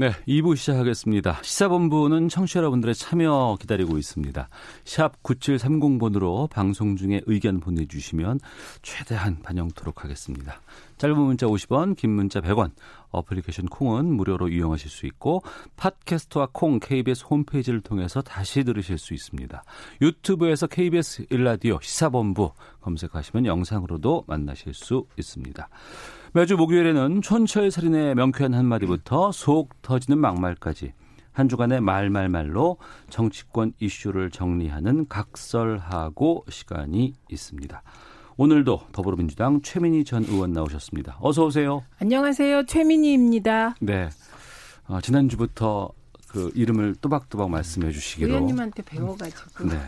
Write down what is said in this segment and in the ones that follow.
네, 2부 시작하겠습니다. 시사본부는 청취자 여러분들의 참여 기다리고 있습니다. 샵 9730번으로 방송 중에 의견 보내주시면 최대한 반영토록 하겠습니다. 짧은 문자 50원, 긴 문자 100원, 어플리케이션 콩은 무료로 이용하실 수 있고 팟캐스트와 콩 KBS 홈페이지를 통해서 다시 들으실 수 있습니다. 유튜브에서 KBS 일라디오 시사본부 검색하시면 영상으로도 만나실 수 있습니다. 매주 목요일에는 촌철 살인의 명쾌한 한마디부터 속 터지는 막말까지 한 주간의 말말말로 정치권 이슈를 정리하는 각설하고 시간이 있습니다. 오늘도 더불어민주당 최민희 전 의원 나오셨습니다. 어서 오세요. 안녕하세요. 최민희입니다. 네. 어, 지난주부터 그 이름을 또박또박 말씀해 주시기로. 의원님한테 배워가지고. 네.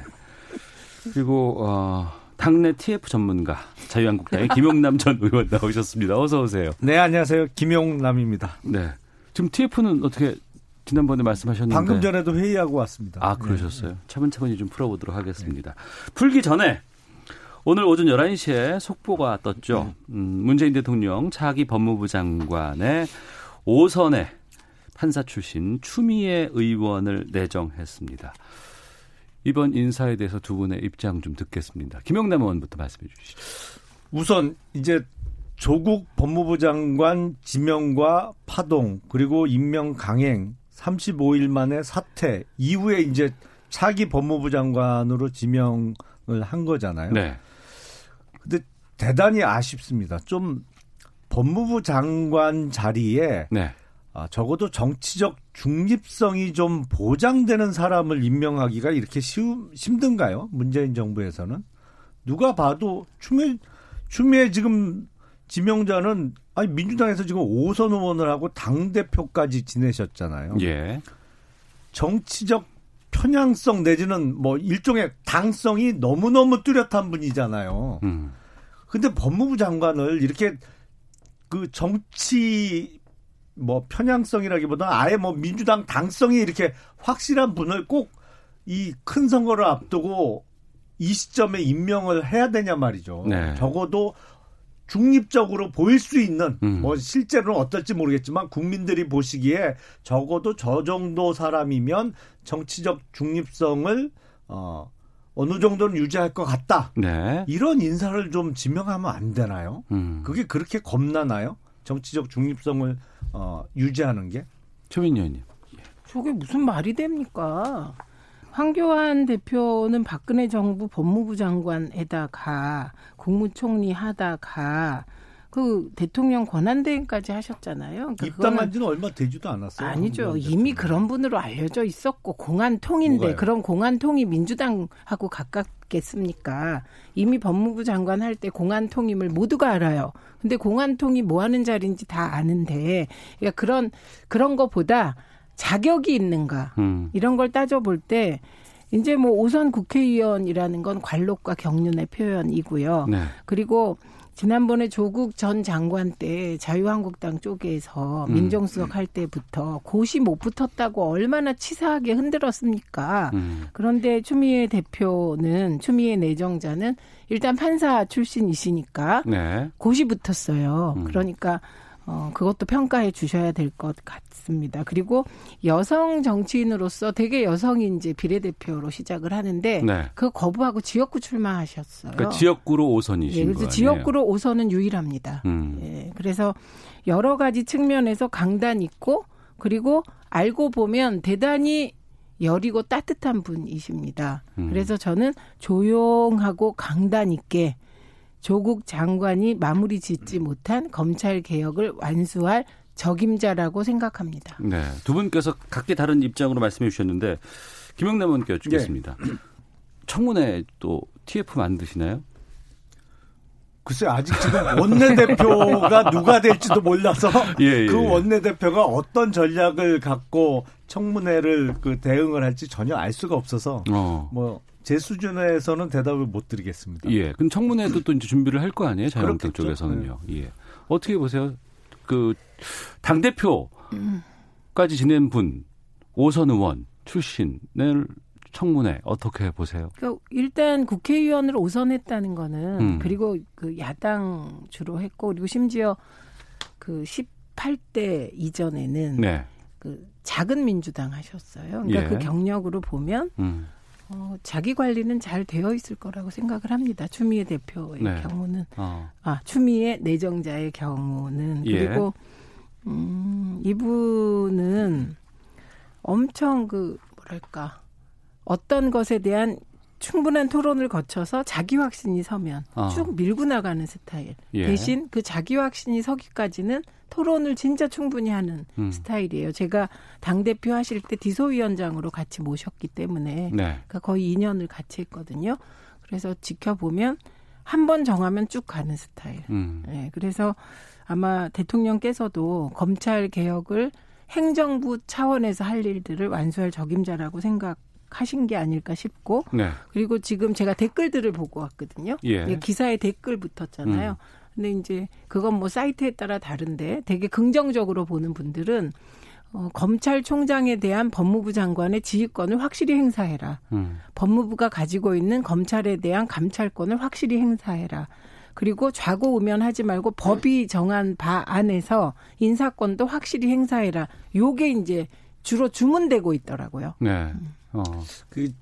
그리고 어, 당내 TF 전문가 자유한국당의 김용남 전 의원 나오셨습니다. 어서 오세요. 네 안녕하세요 김용남입니다. 네. 지금 TF는 어떻게 지난번에 말씀하셨는데 방금 전에도 회의하고 왔습니다. 아 그러셨어요. 차분차분히 좀 풀어 보도록 하겠습니다. 풀기 전에 오늘 오전 11시에 속보가 떴죠. 음, 문재인 대통령 차기 법무부 장관의 오선의 판사 출신 추미애 의원을 내정했습니다. 이번 인사에 대해서 두 분의 입장 좀 듣겠습니다. 김영남 의원부터 말씀해 주시죠. 우선 이제 조국 법무부 장관 지명과 파동 그리고 임명 강행 35일 만에 사퇴 이후에 이제 차기 법무부 장관으로 지명을 한 거잖아요. 네. 근데 대단히 아쉽습니다. 좀 법무부 장관 자리에 네. 아, 적어도 정치적 중립성이 좀 보장되는 사람을 임명하기가 이렇게 쉬우, 힘든가요? 문재인 정부에서는 누가 봐도 추미애 추미애 지금 지명자는 아니 민주당에서 지금 오선 의원을 하고 당 대표까지 지내셨잖아요. 예. 정치적 편향성 내지는 뭐 일종의 당성이 너무너무 뚜렷한 분이잖아요. 음. 근데 법무부 장관을 이렇게 그 정치 뭐 편향성이라기보다 아예 뭐 민주당 당성이 이렇게 확실한 분을 꼭 이 큰 선거를 앞두고 이 시점에 임명을 해야 되냐 말이죠. 네. 적어도 중립적으로 보일 수 있는 음. 뭐 실제로는 어떨지 모르겠지만 국민들이 보시기에 적어도 저 정도 사람이면 정치적 중립성을 어 어느 정도는 유지할 것 같다. 네. 이런 인사를 좀 지명하면 안 되나요? 음. 그게 그렇게 겁나나요? 정치적 중립성을 어, 유지하는 게? 최민희 의원님. 저게 무슨 말이 됩니까? 황교안 대표는 박근혜 정부 법무부 장관에다가 국무총리 하다가 그 대통령 권한대행까지 하셨잖아요. 그러니까 입당한 지는 얼마 되지도 않았어요. 아니죠. 이미. 그런 분으로 알려져 있었고 공안통인데? 그런 공안통이 민주당하고 가 깝겠습니까? 이미 법무부 장관 할 때 공안 통임을 모두가 알아요. 근데 공안 통이 뭐 하는 자리인지 다 아는데 그러니까 그런 그런 거보다 자격이 있는가 음. 이런 걸 따져볼 때 이제 뭐 오선 국회의원이라는 건 관록과 경륜의 표현이고요. 네. 그리고 지난번에 조국 전 장관 때 자유한국당 쪽에서 음. 민정수석 할 때부터 고시 못 붙었다고 얼마나 치사하게 흔들었습니까? 음. 그런데 추미애 대표는 추미애 내정자는 일단 판사 출신이시니까 네. 고시 붙었어요. 음. 그러니까 어 그것도 평가해 주셔야 될 것 같습니다. 그리고 여성 정치인으로서 되게 여성이 이제 비례대표로 시작을 하는데 네. 그 거부하고 지역구 출마하셨어요. 그러니까 지역구로 오선이신 예, 거 그래서? 지역구로 오선은 유일합니다. 음. 예, 그래서 여러 가지 측면에서 강단 있고 그리고 알고 보면 대단히 여리고 따뜻한 분이십니다. 음. 그래서 저는 조용하고 강단 있게 조국 장관이 마무리 짓지 못한 검찰 개혁을 완수할 적임자라고 생각합니다. 네. 두 분께서 각기 다른 입장으로 말씀해 주셨는데 김영남 의원께 여쭙겠습니다. 청문회 또 TF 만드시나요? 글쎄 아직 지금 원내대표가 누가 될지도 몰라서 예, 예, 그 예. 원내대표가 어떤 전략을 갖고 청문회를 그 대응을 할지 전혀 알 수가 없어서 어. 뭐 제 수준에서는 대답을 못 드리겠습니다. 예. 그럼 청문회도 또 이제 준비를 할 거 아니에요? 자유한국당 그렇겠죠. 쪽에서는요. 예. 어떻게 보세요? 그 당 대표까지 지낸 분 오선 의원 출신을 청문회 어떻게 보세요? 그러니까 일단 국회의원을 오선했다는 거는 음. 그리고 그 야당 주로 했고 그리고 심지어 그 18대 이전에는 네. 그 작은 민주당 하셨어요. 그러니까 예. 그 경력으로 보면 음. 어, 자기 관리는 잘 되어 있을 거라고 생각을 합니다. 추미애 대표의 네. 경우는 어. 아 추미애 내정자의 경우는 예. 그리고 음, 이분은 엄청 그 뭐랄까 어떤 것에 대한 충분한 토론을 거쳐서 자기 확신이 서면 어. 쭉 밀고 나가는 스타일. 예. 대신 그 자기 확신이 서기까지는 토론을 진짜 충분히 하는 음. 스타일이에요. 제가 당 대표 하실 때 디소위원장으로 같이 모셨기 때문에 네. 그러니까 거의 2년을 같이 했거든요. 그래서 지켜보면 한 번 정하면 쭉 가는 스타일. 음. 네, 그래서 아마 대통령께서도 검찰 개혁을 행정부 차원에서 할 일들을 완수할 적임자라고 생각 하신 게 아닐까 싶고 네. 그리고 지금 제가 댓글들을 보고 왔거든요. 예. 예, 기사에 댓글 붙었잖아요. 음. 근데 이제 그건 뭐 사이트에 따라 다른데 되게 긍정적으로 보는 분들은 어, 검찰총장에 대한 법무부 장관의 지휘권을 확실히 행사해라. 음. 법무부가 가지고 있는 검찰에 대한 감찰권을 확실히 행사해라. 그리고 좌고우면하지 말고 법이 정한 바 안에서 인사권도 확실히 행사해라. 요게 이제 주로 주문되고 있더라고요. 네. 어. 그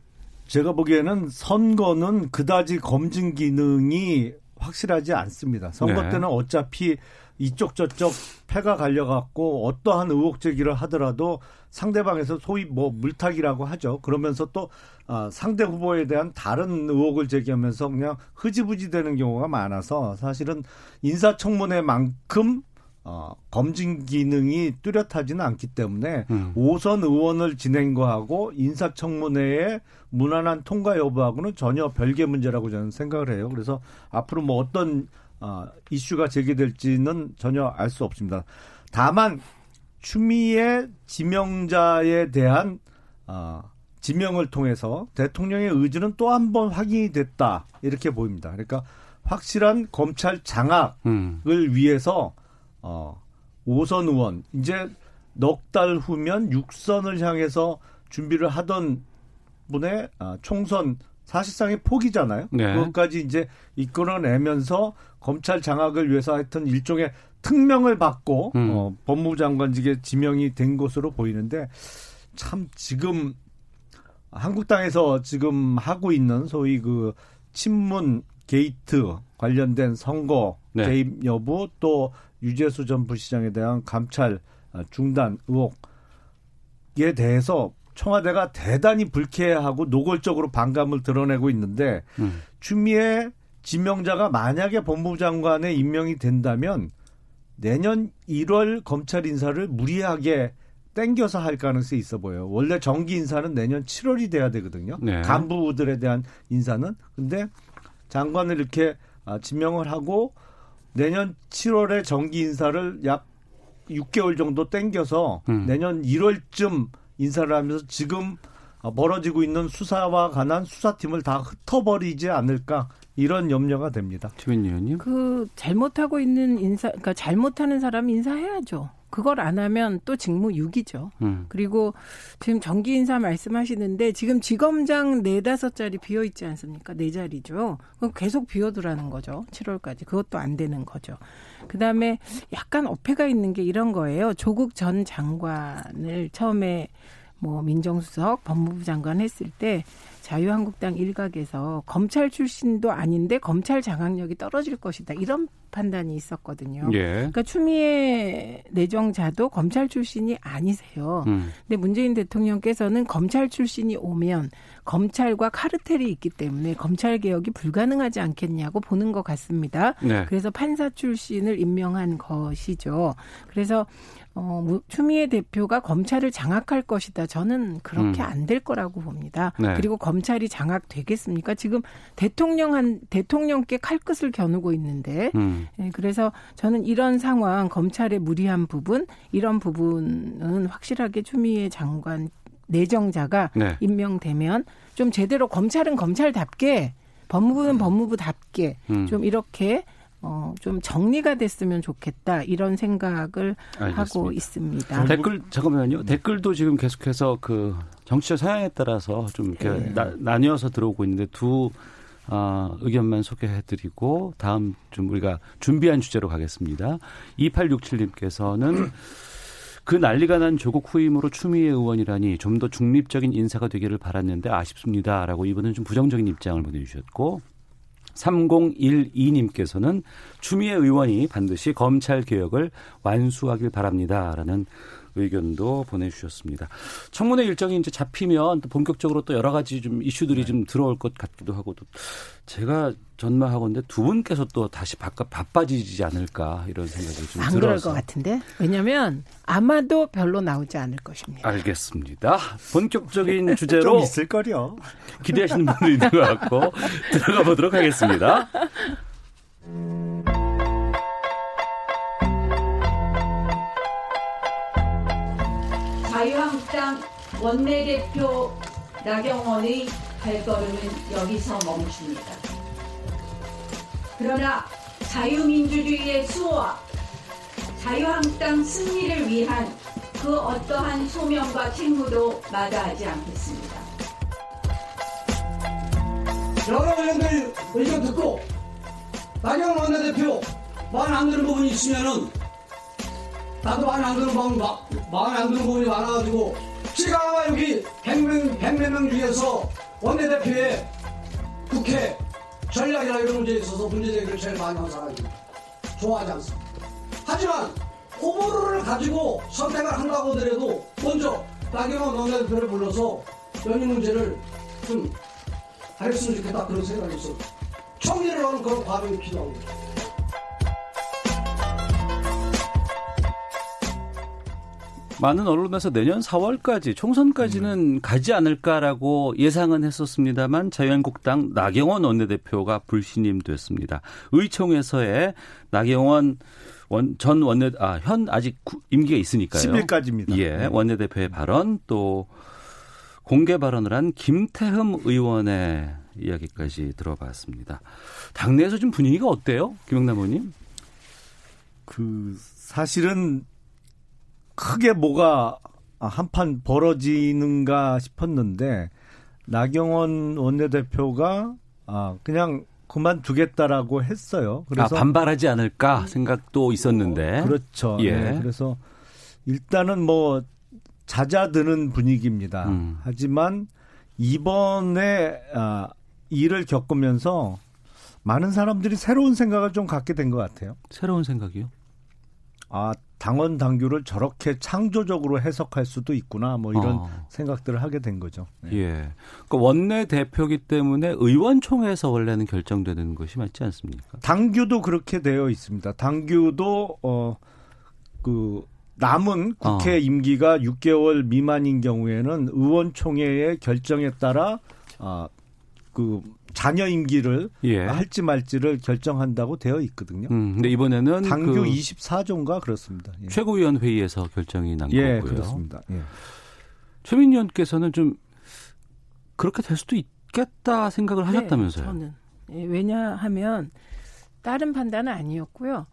제가 보기에는 선거는 그다지 검증 기능이 확실하지 않습니다. 선거 네. 때는 어차피 이쪽 저쪽 패가 갈려갖고 어떠한 의혹 제기를 하더라도 상대방에서 소위 뭐 물타기라고 하죠. 그러면서 또 아, 상대 후보에 대한 다른 의혹을 제기하면서 그냥 흐지부지 되는 경우가 많아서 사실은 인사청문회만큼 어, 검증 기능이 뚜렷하지는 않기 때문에 음. 오선 의원을 진행 거하고 인사청문회의 무난한 통과 여부하고는 전혀 별개 문제라고 저는 생각을 해요. 그래서 앞으로 뭐 어떤 어, 이슈가 제기될지는 전혀 알 수 없습니다. 다만 추미애 지명자에 대한 어, 지명을 통해서 대통령의 의지는 또 한 번 확인이 됐다 이렇게 보입니다. 그러니까 확실한 검찰 장악 음. 을 위해서 어 오선 의원 이제 넉 달 후면 6선을 향해서 준비를 하던 분의 아, 총선 사실상의 포기잖아요. 네. 그것까지 이제 이끌어내면서 검찰 장악을 위해서 하여튼 일종의 특명을 받고 음. 어, 법무부 장관직에 지명이 된 것으로 보이는데 참 지금 한국당에서 지금 하고 있는 소위 그 친문 게이트 관련된 선거 네. 개입 여부 또 유재수 전 부시장에 대한 감찰 아, 중단 의혹에 대해서 청와대가 대단히 불쾌하고 노골적으로 반감을 드러내고 있는데 음. 추미애 지명자가 만약에 법무부 장관에 임명이 된다면 내년 1월 검찰 인사를 무리하게 땡겨서 할 가능성이 있어 보여요. 원래 정기 인사는 내년 7월이 돼야 되거든요. 네. 간부들에 대한 인사는. 근데 장관을 이렇게 아, 지명을 하고 내년 7월에 정기 인사를 약 6개월 정도 땡겨서 음. 내년 1월쯤 인사를 하면서 지금 어, 벌어지고 있는 수사와 관한 수사팀을 다 흩어버리지 않을까 이런 염려가 됩니다. 최민희 의원님. 그 잘못하고 있는 인사, 그러니까 잘못하는 사람 인사해야죠. 그걸 안 하면 또 직무유기죠. 음. 그리고 지금 정기 인사 말씀하시는데 지금 지검장 네 다섯 자리 비어 있지 않습니까? 네 자리죠. 그럼 계속 비워두라는 거죠. 7월까지. 그것도 안 되는 거죠. 그 다음에 약간 어폐가 있는 게 이런 거예요. 조국 전 장관을 처음에 뭐 민정수석, 법무부 장관 했을 때 자유한국당 일각에서 검찰 출신도 아닌데 검찰 장악력이 떨어질 것이다. 이런 판단이 있었거든요. 예. 그러니까 추미애 내정자도 검찰 출신이 아니세요. 음. 근데 문재인 대통령께서는 검찰 출신이 오면 검찰과 카르텔이 있기 때문에 검찰 개혁이 불가능하지 않겠냐고 보는 것 같습니다. 네. 그래서 판사 출신을 임명한 것이죠. 그래서 어, 무- 추미애 대표가 검찰을 장악할 것이다. 저는 그렇게 음. 안될 거라고 봅니다. 네. 그리고 검찰이 장악되겠습니까? 지금 대통령 한 대통령께 칼끝을 겨누고 있는데 음. 예, 그래서 저는 이런 상황 검찰의 무리한 부분 이런 부분은 확실하게 추미애 장관 내정자가 네. 임명되면 좀 제대로 검찰은 검찰답게 법무부는 법무부답게 음. 좀 이렇게 어, 좀 정리가 됐으면 좋겠다 이런 생각을 알겠습니다. 하고 있습니다. 댓글 잠깐만요. 댓글도 지금 계속해서 그 정치적 성향에 따라서 좀 이렇게 네. 나, 나뉘어서 들어오고 있는데 두 아, 의견만 소개해드리고 다음 좀 우리가 준비한 주제로 가겠습니다. 2867님께서는 그 난리가 난 조국 후임으로 추미애 의원이라니 좀 더 중립적인 인사가 되기를 바랐는데 아쉽습니다라고 이분은 좀 부정적인 입장을 보내주셨고 3012님께서는 추미애 의원이 반드시 검찰 개혁을 완수하길 바랍니다라는 의견도 보내주셨습니다. 청문회 일정이 이제 잡히면 또 본격적으로 또 여러 가지 좀 이슈들이 좀 들어올 것 같기도 하고 또 제가 전망하건데 두 분께서 또 다시 바빠, 바빠지지 않을까 이런 생각이 좀안 그럴 들어서 것 같은데 왜냐하면 아마도 별로 나오지 않을 것입니다. 알겠습니다. 본격적인 좀 주제로 있을 거려. 기대하시는 분들이 있는 것 같고 들어가 보도록 하겠습니다. 자유한국당 원내대표 나경원의 발걸음은 여기서 멈춥니다. 그러나 자유민주주의의 수호와 자유한국당 승리를 위한 그 어떠한 소명과 책무도 마다하지 않겠습니다. 여러 의원들 의견 듣고 나경원 원내대표 마음에 안 드는 부분이 있으면은 나도 마음에 안 드는 부분이 많아가지고 제가 여기 100명 100몇 명 중에서 원내대표의 국회 전략이나 이런 문제에 있어서 문제 제기를 제일 많이 한 사람입니다. 좋아하지 않습니다. 하지만 후보를 가지고 선택을 한다고 하더라도 먼저 나경원 원내대표를 불러서 연임 문제를 좀 하였으면 좋겠다 그런 생각이 있어. 정리를 하는 그런 과정이 필요합니다. 많은 언론에서 내년 4월까지 총선까지는 가지 않을까라고 예상은 했었습니다만 자유한국당 나경원 원내대표가 불신임됐습니다. 의총에서의 나경원 원, 전 원내 아 현 아직 구- 임기가 있으니까요. 10일까지입니다. 예, 원내대표의 발언 또 공개 발언을 한 김태흠 의원의 이야기까지 들어봤습니다. 당내에서 좀 분위기가 어때요, 김영남 의원님? 그 사실은 크게 뭐가 한판 벌어지는가 싶었는데 나경원 원내대표가 아 그냥 그만두겠다라고 했어요. 그래서 아, 반발하지 않을까 생각도 있었는데. 그렇죠. 예. 예. 그래서 일단은 뭐 잦아드는 분위기입니다. 음. 하지만 이번에 아, 일을 겪으면서 많은 사람들이 새로운 생각을 좀 갖게 된 것 같아요. 새로운 생각이요? 아 당원 당규를 저렇게 창조적으로 해석할 수도 있구나 뭐 이런 어. 생각들을 하게 된 거죠. 네. 예. 그 원내 대표기 때문에 의원총회에서 원래는 결정되는 것이 맞지 않습니까? 당규도 그렇게 되어 있습니다. 당규도 어그 남은 국회 어. 임기가 6개월 미만인 경우에는 의원총회의 결정에 따라 아 그 자녀 임기를 예. 할지 말지를 결정한다고 되어 있거든요. 음, 근데 이번에는 당규 그 24조인가 그렇습니다. 예, 최고위원 회의에서 결정이 난 예 거고요. 그렇습니다. 예. 최민희 의원께서는 좀 그렇게 될 수도 있겠다 생각을 하셨다면서요? 네, 저는 예, 왜냐하면 다른 판단은 아니었고요.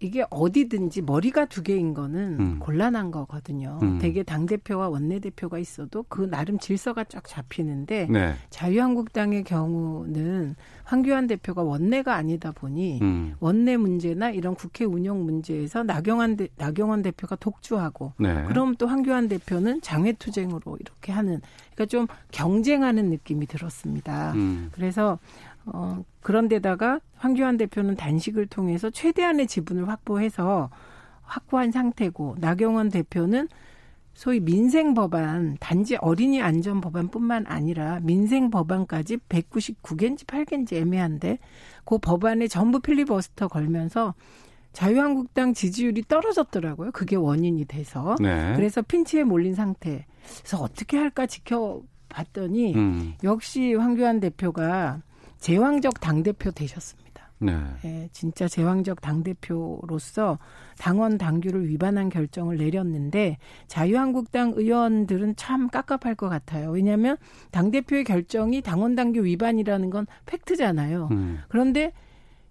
이게 어디든지 머리가 두 개인 거는 음. 곤란한 거거든요. 음. 대개 당 대표와 원내 대표가 있어도 그 나름 질서가 쫙 잡히는데 네. 자유한국당의 경우는 황교안 대표가 원내가 아니다 보니 음. 원내 문제나 이런 국회 운영 문제에서 나경원 대, 나경원 대표가 독주하고 네. 그럼 또 황교안 대표는 장외투쟁으로 이렇게 하는 그러니까 좀 경쟁하는 느낌이 들었습니다. 음. 그래서 어 그런데다가 황교안 대표는 단식을 통해서 최대한의 지분을 확보해서 확보한 상태고 나경원 대표는 소위 민생 법안 단지 어린이 안전 법안뿐만 아니라 민생 법안까지 199개인지 8개인지 애매한데 그 법안에 전부 필리버스터 걸면서 자유한국당 지지율이 떨어졌더라고요. 그게 원인이 돼서. 네. 그래서 핀치에 몰린 상태. 그래서 어떻게 할까 지켜봤더니 음. 역시 황교안 대표가 제왕적 당대표 되셨습니다. 네. 예, 진짜 제왕적 당대표로서 당원 당규를 위반한 결정을 내렸는데 자유한국당 의원들은 참 깝깝할 것 같아요. 왜냐하면 당대표의 결정이 당원 당규 위반이라는 건 팩트잖아요. 음. 그런데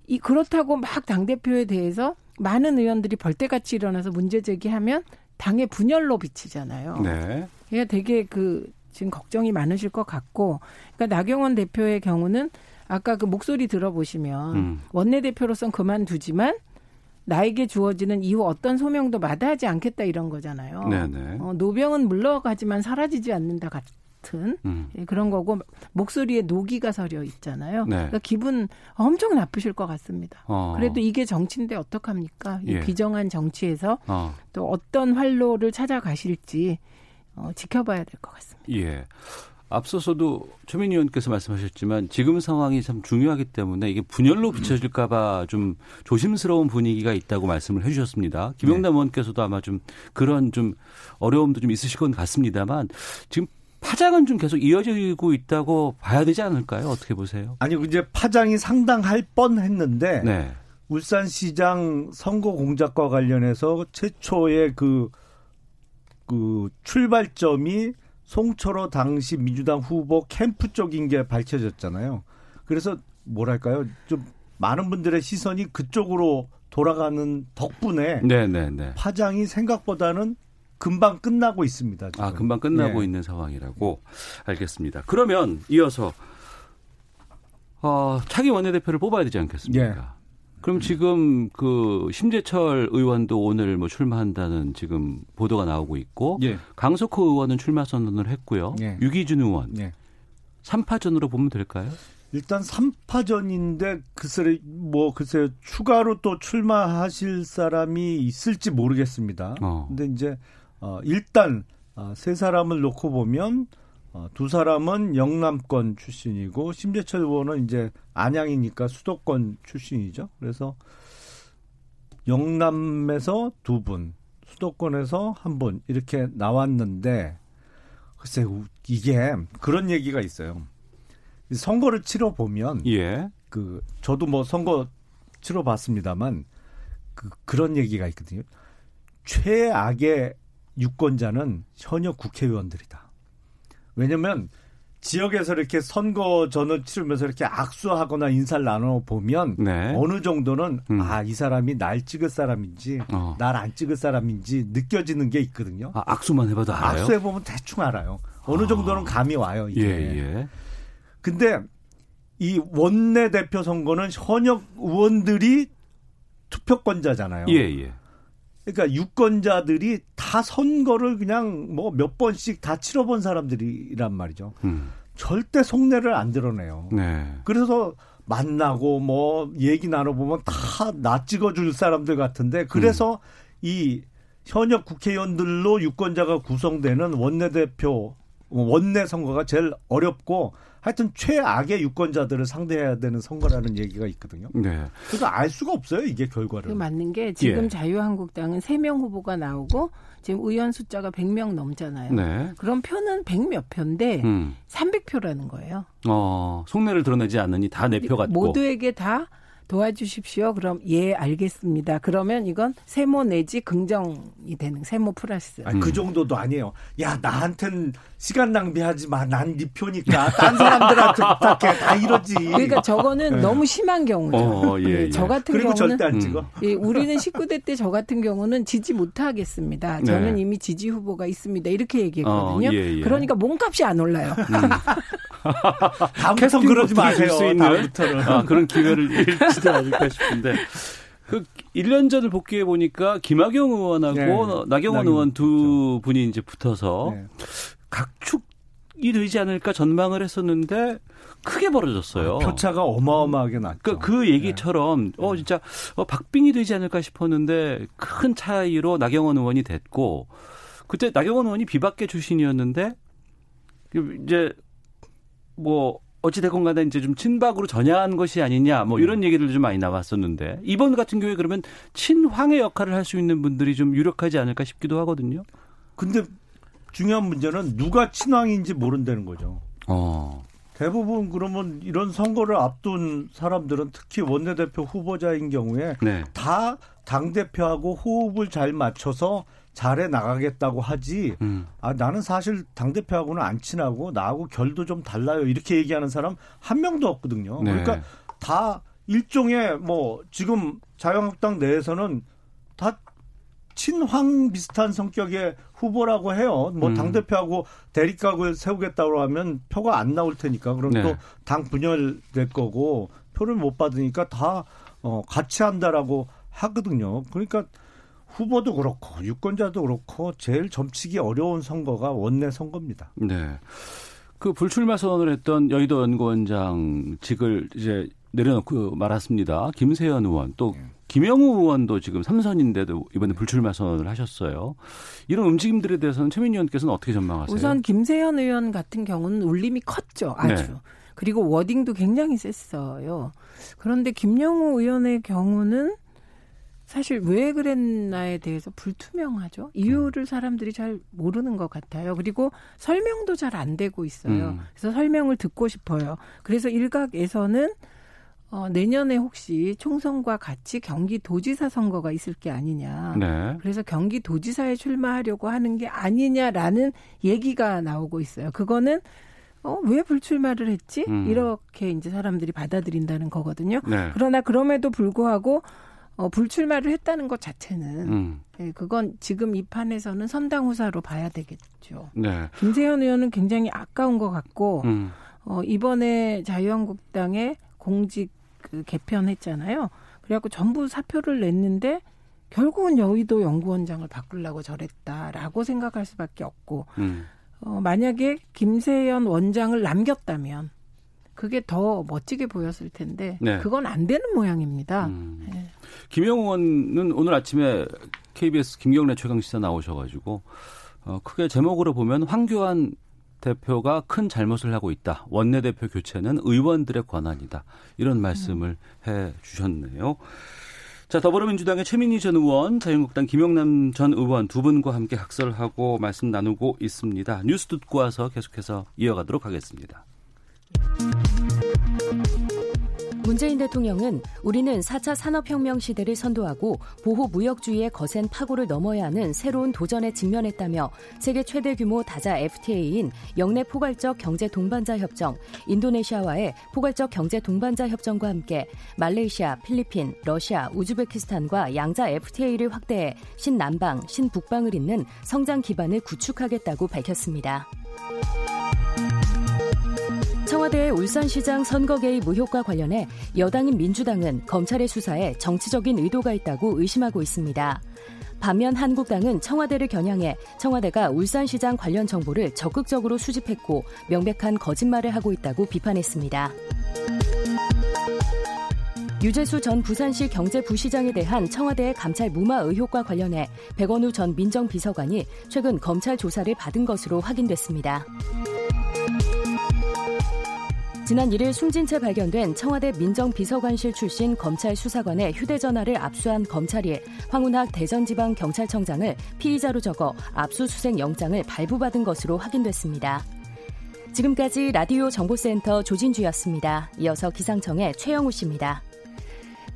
이 그렇다고 막 당대표에 대해서 많은 의원들이 벌떼같이 일어나서 문제 제기하면 당의 분열로 비치잖아요. 네. 그러니까 되게 그 지금 걱정이 많으실 것 같고, 그러니까 나경원 대표의 경우는 아까 그 목소리 들어보시면 음. 원내대표로선 그만두지만 나에게 주어지는 이후 어떤 소명도 마다하지 않겠다 이런 거잖아요. 네네. 어, 노병은 물러가지만 사라지지 않는다 같은 음. 예, 그런 거고 목소리에 노기가 서려 있잖아요. 네. 그러니까 기분 엄청 나쁘실 것 같습니다. 어. 그래도 이게 정치인데 어떡합니까? 이 예. 비정한 정치에서 어. 또 어떤 활로를 찾아가실지 어, 지켜봐야 될 것 같습니다. 예. 앞서서도 최민희 의원께서 말씀하셨지만 지금 상황이 참 중요하기 때문에 이게 분열로 비춰질까봐 좀 조심스러운 분위기가 있다고 말씀을 해주셨습니다. 김영남 의원께서도 아마 좀 그런 좀 어려움도 좀 있으실 것 같습니다만 지금 파장은 좀 계속 이어지고 있다고 봐야 되지 않을까요? 어떻게 보세요? 아니 이제 파장이 상당할 뻔했는데 네. 울산시장 선거 공작과 관련해서 최초의 그, 그 출발점이 송철호 당시 민주당 후보 캠프 쪽인 게 밝혀졌잖아요. 그래서 뭐랄까요? 좀 많은 분들의 시선이 그쪽으로 돌아가는 덕분에 네네네. 파장이 생각보다는 금방 끝나고 있습니다. 지금. 아, 금방 끝나고 예. 있는 상황이라고 알겠습니다. 그러면 이어서 어, 차기 원내대표를 뽑아야 되지 않겠습니까? 예. 그럼 지금 그 심재철 의원도 오늘 뭐 출마한다는 지금 보도가 나오고 있고 예. 강석호 의원은 출마 선언을 했고요. 예. 유기준 의원 예. 3파전으로 보면 될까요? 일단 3파전인데 글쎄 뭐 글쎄 추가로 또 출마하실 사람이 있을지 모르겠습니다. 어. 근데 이제 어 일단 어, 세 사람을 놓고 보면 어, 두 사람은 영남권 출신이고 심재철 의원은 이제 안양이니까 수도권 출신이죠. 그래서 영남에서 두 분, 수도권에서 한 분 이렇게 나왔는데 글쎄 이게 그런 얘기가 있어요. 선거를 치러 보면 예. 그 저도 뭐 선거 치러 봤습니다만 그 그런 얘기가 있거든요. 최악의 유권자는 현역 국회의원들이다. 왜냐면 지역에서 이렇게 선거 전을 치르면서 이렇게 악수하거나 인사를 나눠 보면 네. 어느 정도는 음. 아이 사람이 날 찍을 사람인지 어. 날안 찍을 사람인지 느껴지는 게 있거든요. 아, 악수만 해봐도 알아요? 악수해 보면 대충 알아요. 어느 정도는 감이 와요. 이게. 예, 예. 근데 이 원내 대표 선거는 현역 의원들이 투표권자잖아요. 예, 예. 그러니까 유권자들이 다 선거를 그냥 뭐 몇 번씩 다 치러본 사람들이란 말이죠. 음. 절대 속내를 안 드러내요. 네. 그래서 만나고 뭐 얘기 나눠보면 다 나 찍어줄 사람들 같은데 그래서 이 현역 국회의원들로 유권자가 구성되는 원내대표 원내 선거가 제일 어렵고 하여튼 최악의 유권자들을 상대해야 되는 선거라는 얘기가 있거든요. 네. 그래서 알 수가 없어요 이게 결과를. 그 맞는 게 지금 예. 자유한국당은 3명 후보가 나오고 지금 의원 숫자가 100명 넘잖아요. 네. 그럼 표는 100몇 표인데 음. 300표라는 거예요. 어, 속내를 드러내지 않으니 다 내 표 같고. 모두에게 다 도와주십시오. 그럼 예 알겠습니다. 그러면 이건 세모 내지 긍정이 되는 세모 플러스. 아니, 음. 그 정도도 아니에요. 야, 나한텐 시간 낭비하지 마. 난 네 표니까. 딴 사람들한테 부탁해. 다 이러지. 그러니까 저거는 너무 심한 경우죠. 어, 예, 예. 저 같은 그리고 경우는 절대 안 음. 찍어. 예, 우리는 19대 때 저 같은 경우는 지지 못하겠습니다. 저는 네. 이미 지지 후보가 있습니다. 이렇게 얘기했거든요. 어, 예, 예. 그러니까 몸값이 안 올라요. 다음부터 그러지 마세요. 줄수 있는 다음부터는. 아, 그런 기회를 잃지도 않을까 싶은데. 그 1년 전을 복귀해 보니까 김학용 의원하고 네. 나경원 나경원, 의원 두 분이 이제 붙어서 네. 각축이 되지 않을까 전망을 했었는데 크게 벌어졌어요. 표차가 어마어마하게 났죠. 그, 그 얘기처럼 어 진짜 어, 박빙이 되지 않을까 싶었는데 큰 차이로 나경원 의원이 됐고 그때 나경원 의원이 비박계 출신이었는데 이제 뭐 어찌됐건 간에 이제 좀 친박으로 전향한 것이 아니냐 뭐 이런 얘기들 좀 많이 나왔었는데 이번 같은 경우에 그러면 친황의 역할을 할 수 있는 분들이 좀 유력하지 않을까 싶기도 하거든요. 근데 중요한 문제는 누가 친황인지 모른다는 거죠. 어. 대부분 그러면 이런 선거를 앞둔 사람들은 특히 원내대표 후보자인 경우에 네. 다 당 대표하고 호흡을 잘 맞춰서 잘해 나가겠다고 하지. 음. 아, 나는 사실 당 대표하고는 안 친하고 나하고 결도 좀 달라요. 이렇게 얘기하는 사람 한 명도 없거든요. 네. 그러니까 다 일종의 뭐 지금 자유한국당 내에서는 다 친황 비슷한 성격의 후보라고 해요. 뭐 음. 당대표하고 대립각을 세우겠다고 하면 표가 안 나올 테니까 그럼 네. 또당 분열될 거고 표를 못 받으니까 다 어, 같이 한다라고 하거든요. 그러니까 후보도 그렇고 유권자도 그렇고 제일 점치기 어려운 선거가 원내 선거입니다. 네. 그 불출마 선언을 했던 여의도 연구원장직을 이제 내려놓고 말았습니다. 김세현 의원 또 네. 김영우 의원도 지금 삼선인데도 이번에 불출마 선언을 하셨어요. 이런 움직임들에 대해서는 최민희 의원께서는 어떻게 전망하세요? 우선 김세현 의원 같은 경우는 울림이 컸죠. 아주. 네. 그리고 워딩도 굉장히 셌어요. 그런데 김영우 의원의 경우는 사실 왜 그랬나에 대해서 불투명하죠. 이유를 사람들이 잘 모르는 것 같아요. 그리고 설명도 잘 안 되고 있어요. 음. 그래서 설명을 듣고 싶어요. 그래서 일각에서는 어, 내년에 혹시 총선과 같이 경기도지사 선거가 있을 게 아니냐. 네. 그래서 경기도지사에 출마하려고 하는 게 아니냐라는 얘기가 나오고 있어요. 그거는 어, 왜 불출마를 했지? 음. 이렇게 이제 사람들이 받아들인다는 거거든요. 네. 그러나 그럼에도 불구하고 어, 불출마를 했다는 것 자체는 음. 예, 그건 지금 이 판에서는 선당후사로 봐야 되겠죠. 네. 김세현 의원은 굉장히 아까운 것 같고 음. 어, 이번에 자유한국당에 공직 그 개편했잖아요. 그래갖고 전부 사표를 냈는데 결국은 여의도 연구원장을 바꾸려고 저랬다라고 생각할 수밖에 없고 음. 어, 만약에 김세연 원장을 남겼다면 그게 더 멋지게 보였을 텐데 네. 그건 안 되는 모양입니다. 음. 예. 김영우 의원은 오늘 아침에 KBS 김경래 최강 시사 나오셔가지고 어, 크게 제목으로 보면 황교안 대표가 큰 잘못을 하고 있다. 원내대표 교체는 의원들의 권한이다. 이런 말씀을 해 주셨네요. 자, 더불어민주당의 최민희 전 의원, 자유한국당 김영남 전 의원 두 분과 함께 각설하고 말씀 나누고 있습니다. 뉴스 듣고 와서 계속해서 이어가도록 하겠습니다. 문재인 대통령은 우리는 4차 산업혁명 시대를 선도하고 보호무역주의의 거센 파고를 넘어야 하는 새로운 도전에 직면했다며 세계 최대 규모 다자 FTA인 영내 포괄적 경제 동반자 협정, 인도네시아와의 포괄적 경제 동반자 협정과 함께 말레이시아, 필리핀, 러시아, 우즈베키스탄과 양자 FTA를 확대해 신남방, 신북방을 잇는 성장 기반을 구축하겠다고 밝혔습니다. 청와대의 울산시장 선거 개입 의혹과 관련해 여당인 민주당은 검찰의 수사에 정치적인 의도가 있다고 의심하고 있습니다. 반면 한국당은 청와대를 겨냥해 청와대가 울산시장 관련 정보를 적극적으로 수집했고 명백한 거짓말을 하고 있다고 비판했습니다. 유재수 전 부산시 경제부시장에 대한 청와대의 감찰 무마 의혹과 관련해 백원우 전 민정비서관이 최근 검찰 조사를 받은 것으로 확인됐습니다. 지난 1일 숨진 채 발견된 청와대 민정비서관실 출신 검찰 수사관의 휴대전화를 압수한 검찰이 황운학 대전지방경찰청장을 피의자로 적어 압수수색 영장을 발부받은 것으로 확인됐습니다. 지금까지 라디오 정보센터 조진주였습니다. 이어서 기상청의 최영우 씨입니다.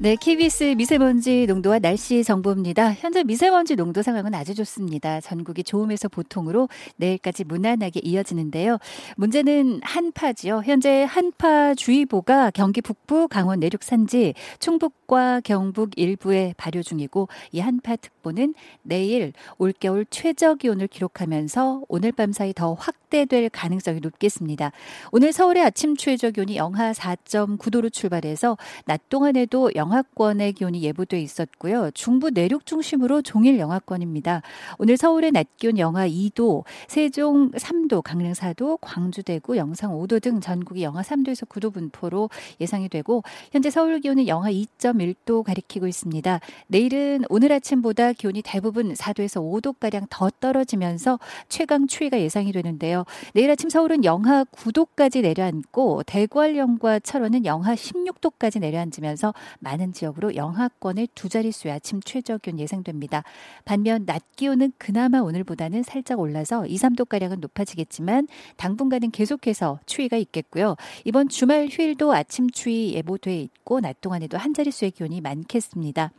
네, KBS 미세먼지 농도와 날씨 정보입니다. 현재 미세먼지 농도 상황은 아주 좋습니다. 전국이 좋음에서 보통으로 내일까지 무난하게 이어지는데요. 문제는 한파지요. 현재 한파주의보가 경기 북부, 강원 내륙 산지, 충북과 경북 일부에 발효 중이고 이 한파 특 보는 내일 올겨울 최저 기온을 기록하면서 오늘 밤 사이 더 확대될 가능성이 높겠습니다. 오늘 서울의 아침 최저 기온이 영하 4.9도로 출발해서 낮 동안에도 영하권의 기온이 예보돼 있었고요. 중부 내륙 중심으로 종일 영하권입니다. 오늘 서울의 낮 기온 영하 2도, 세종 3도, 강릉 4도, 광주 대구 영상 5도 등 전국이 영하 3도에서 9도 분포로 예상이 되고 현재 서울 기온은 영하 2.1도 가리키고 있습니다. 내일은 오늘 아침보다 낮 기온이 대부분 4도에서 5도가량 더 떨어지면서 최강 추위가 예상이 되는데요. 내일 아침 서울은 영하 9도까지 내려앉고 대구활령과 철원은 영하 16도까지 내려앉으면서 많은 지역으로 영하권의 두 자릿수의 아침 최저 기온 예상됩니다. 반면 낮 기온은 그나마 오늘보다는 살짝 올라서 2, 3도가량은 높아지겠지만 당분간은 계속해서 추위가 있겠고요. 이번 주말 휴일도 아침 추위 예보돼 있고 낮 동안에도 한 자릿수의 기온이 많겠습니다.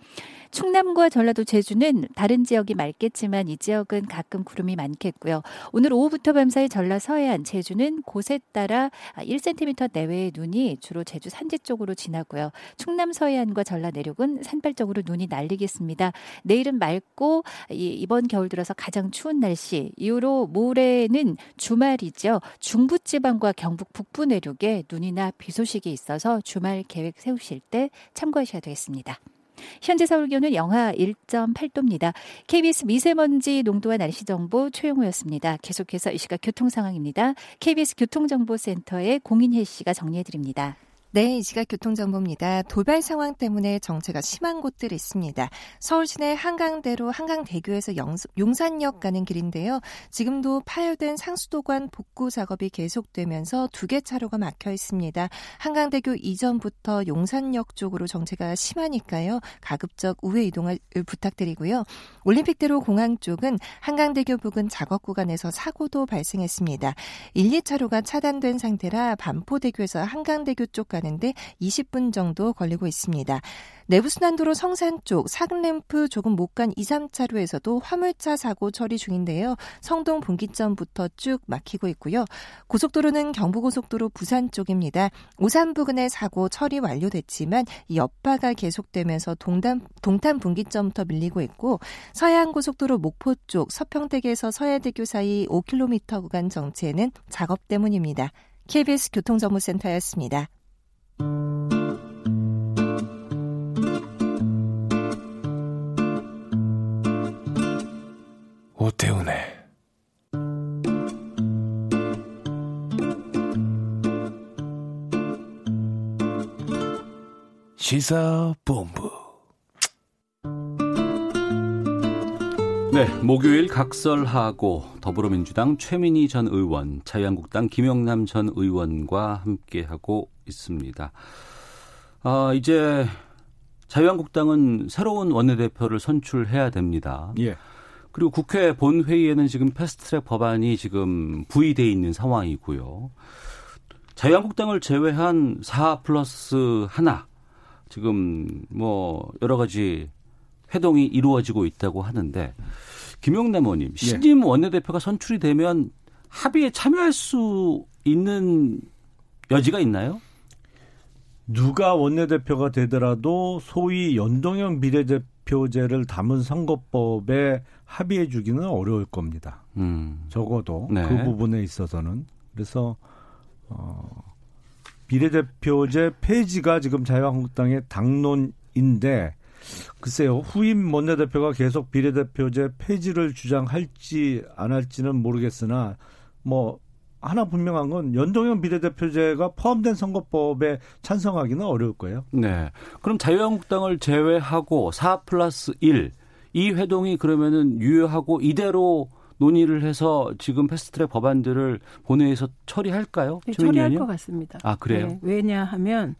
충남과 전라도 제주는 다른 지역이 맑겠지만 이 지역은 가끔 구름이 많겠고요. 오늘 오후부터 밤사이 전라 서해안, 제주는 곳에 따라 1cm 내외의 눈이 주로 제주 산지 쪽으로 지나고요. 충남 서해안과 전라 내륙은 산발 쪽으로 눈이 날리겠습니다. 내일은 맑고 이번 겨울 들어서 가장 추운 날씨. 이후로 모레는 주말이죠. 중부지방과 경북 북부 내륙에 눈이나 비 소식이 있어서 주말 계획 세우실 때 참고하셔야 되겠습니다. 현재 서울 기온은 영하 1.8도입니다. KBS 미세먼지 농도와 날씨 정보 최용호였습니다. 계속해서 이 시각 교통 상황입니다. KBS 교통정보센터의 공인혜 씨가 정리해 드립니다. 네, 이 시각 교통정보입니다. 도발 상황 때문에 정체가 심한 곳들이 있습니다. 서울 시내 한강대로 한강대교에서 용산역 가는 길인데요. 지금도 파열된 상수도관 복구 작업이 계속되면서 두 개 차로가 막혀 있습니다. 한강대교 이전부터 용산역 쪽으로 정체가 심하니까요. 가급적 우회 이동을 부탁드리고요. 올림픽대로 공항 쪽은 한강대교 부근 작업 구간에서 사고도 발생했습니다. 1, 2차로가 차단된 상태라 반포대교에서 한강대교 쪽까지 가는데 20분 정도 걸리고 있습니다. 내부순환도로 성산 쪽 사근램프 조금 못 간 2, 3차로에서도 화물차 사고 처리 중인데요. 성동 분기점부터 쭉 막히고 있고요. 고속도로는 경부고속도로 부산 쪽입니다. 오산 부근의 사고 처리 완료됐지만 이 여파가 계속되면서 동탄, 동탄 분기점부터 밀리고 있고 서해안고속도로 목포 쪽 서평택에서 서해대교 사이 5km 구간 정체는 작업 때문입니다. KBS 교통정보센터였습니다. 오태훈의 시사본부. 네, 목요일 각설하고 더불어민주당 최민희 전 의원, 자유한국당 김영남 전 의원과 함께하고 있습니다. 아, 이제 자유한국당은 새로운 원내대표를 선출해야 됩니다. 예. 그리고 국회 본회의에는 지금 패스트트랙 법안이 지금 부의돼 있는 상황이고요. 자유한국당을 제외한 4 플러스 하나 지금 뭐 여러 가지 회동이 이루어지고 있다고 하는데 김용남 의원님 예. 신임 원내대표가 선출이 되면 합의에 참여할 수 있는 여지가 있나요? 누가 원내대표가 되더라도 소위 연동형 비례대표제를 담은 선거법에 합의해 주기는 어려울 겁니다. 음. 적어도 네. 그 부분에 있어서는 그래서 어 비례대표제 폐지가 지금 자유한국당의 당론인데 글쎄요 후임 원내대표가 계속 비례대표제 폐지를 주장할지 안 할지는 모르겠으나 뭐 하나 분명한 건 연동형 비례대표제가 포함된 선거법에 찬성하기는 어려울 거예요. 네. 그럼 자유한국당을 제외하고 4 플러스 1, 이 회동이 그러면은 유효하고 이대로 논의를 해서 지금 패스트트랙 법안들을 본회의에서 처리할까요? 네, 처리할 것 같습니다. 아 그래요? 네, 왜냐하면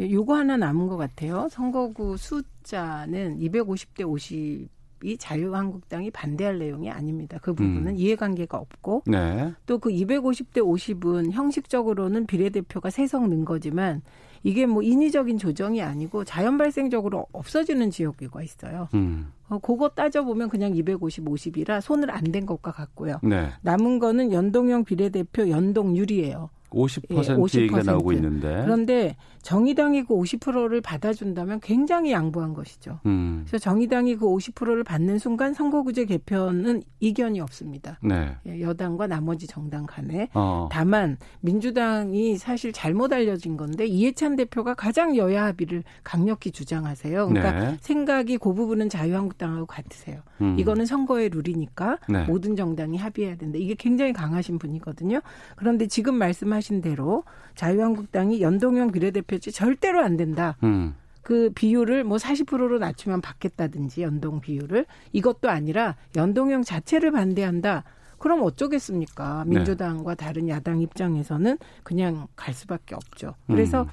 요거 하나 남은 것 같아요. 선거구 숫자는 250대 50. 이 자유한국당이 반대할 내용이 아닙니다. 그 부분은 음. 이해관계가 없고 네. 또그 250대 50은 형식적으로는 비례대표가 세석 는 거지만 이게 뭐 인위적인 조정이 아니고 자연 발생적으로 없어지는 지역구가 있어요. 음. 어, 그거 따져보면 그냥 250, 50이라 손을 안 댄 것과 같고요. 네. 남은 거는 연동형 비례대표 연동률이에요. 50% 예, 얘기가 나오고 있는데. 그런데 정의당이 그 50%를 받아준다면 굉장히 양보한 것이죠. 음. 그래서 정의당이 그 50%를 받는 순간 선거구제 개편은 이견이 없습니다. 네. 예, 여당과 나머지 정당 간에. 어. 다만 민주당이 사실 잘못 알려진 건데 이해찬 대표가 가장 여야 합의를 강력히 주장하세요. 그러니까 네. 생각이 그 부분은 자유한국당하고 같으세요. 음. 이거는 선거의 룰이니까 네. 모든 정당이 합의해야 된다. 이게 굉장히 강하신 분이거든요. 그런데 지금 말씀하신 대로 자유한국당이 연동형 비례대표 표지 절대로 안 된다. 음. 그 비율을 뭐 40%로 낮추면 받겠다든지 연동 비율을 이것도 아니라 연동형 자체를 반대한다. 그럼 어쩌겠습니까? 네. 민주당과 다른 야당 입장에서는 그냥 갈 수밖에 없죠. 그래서 음.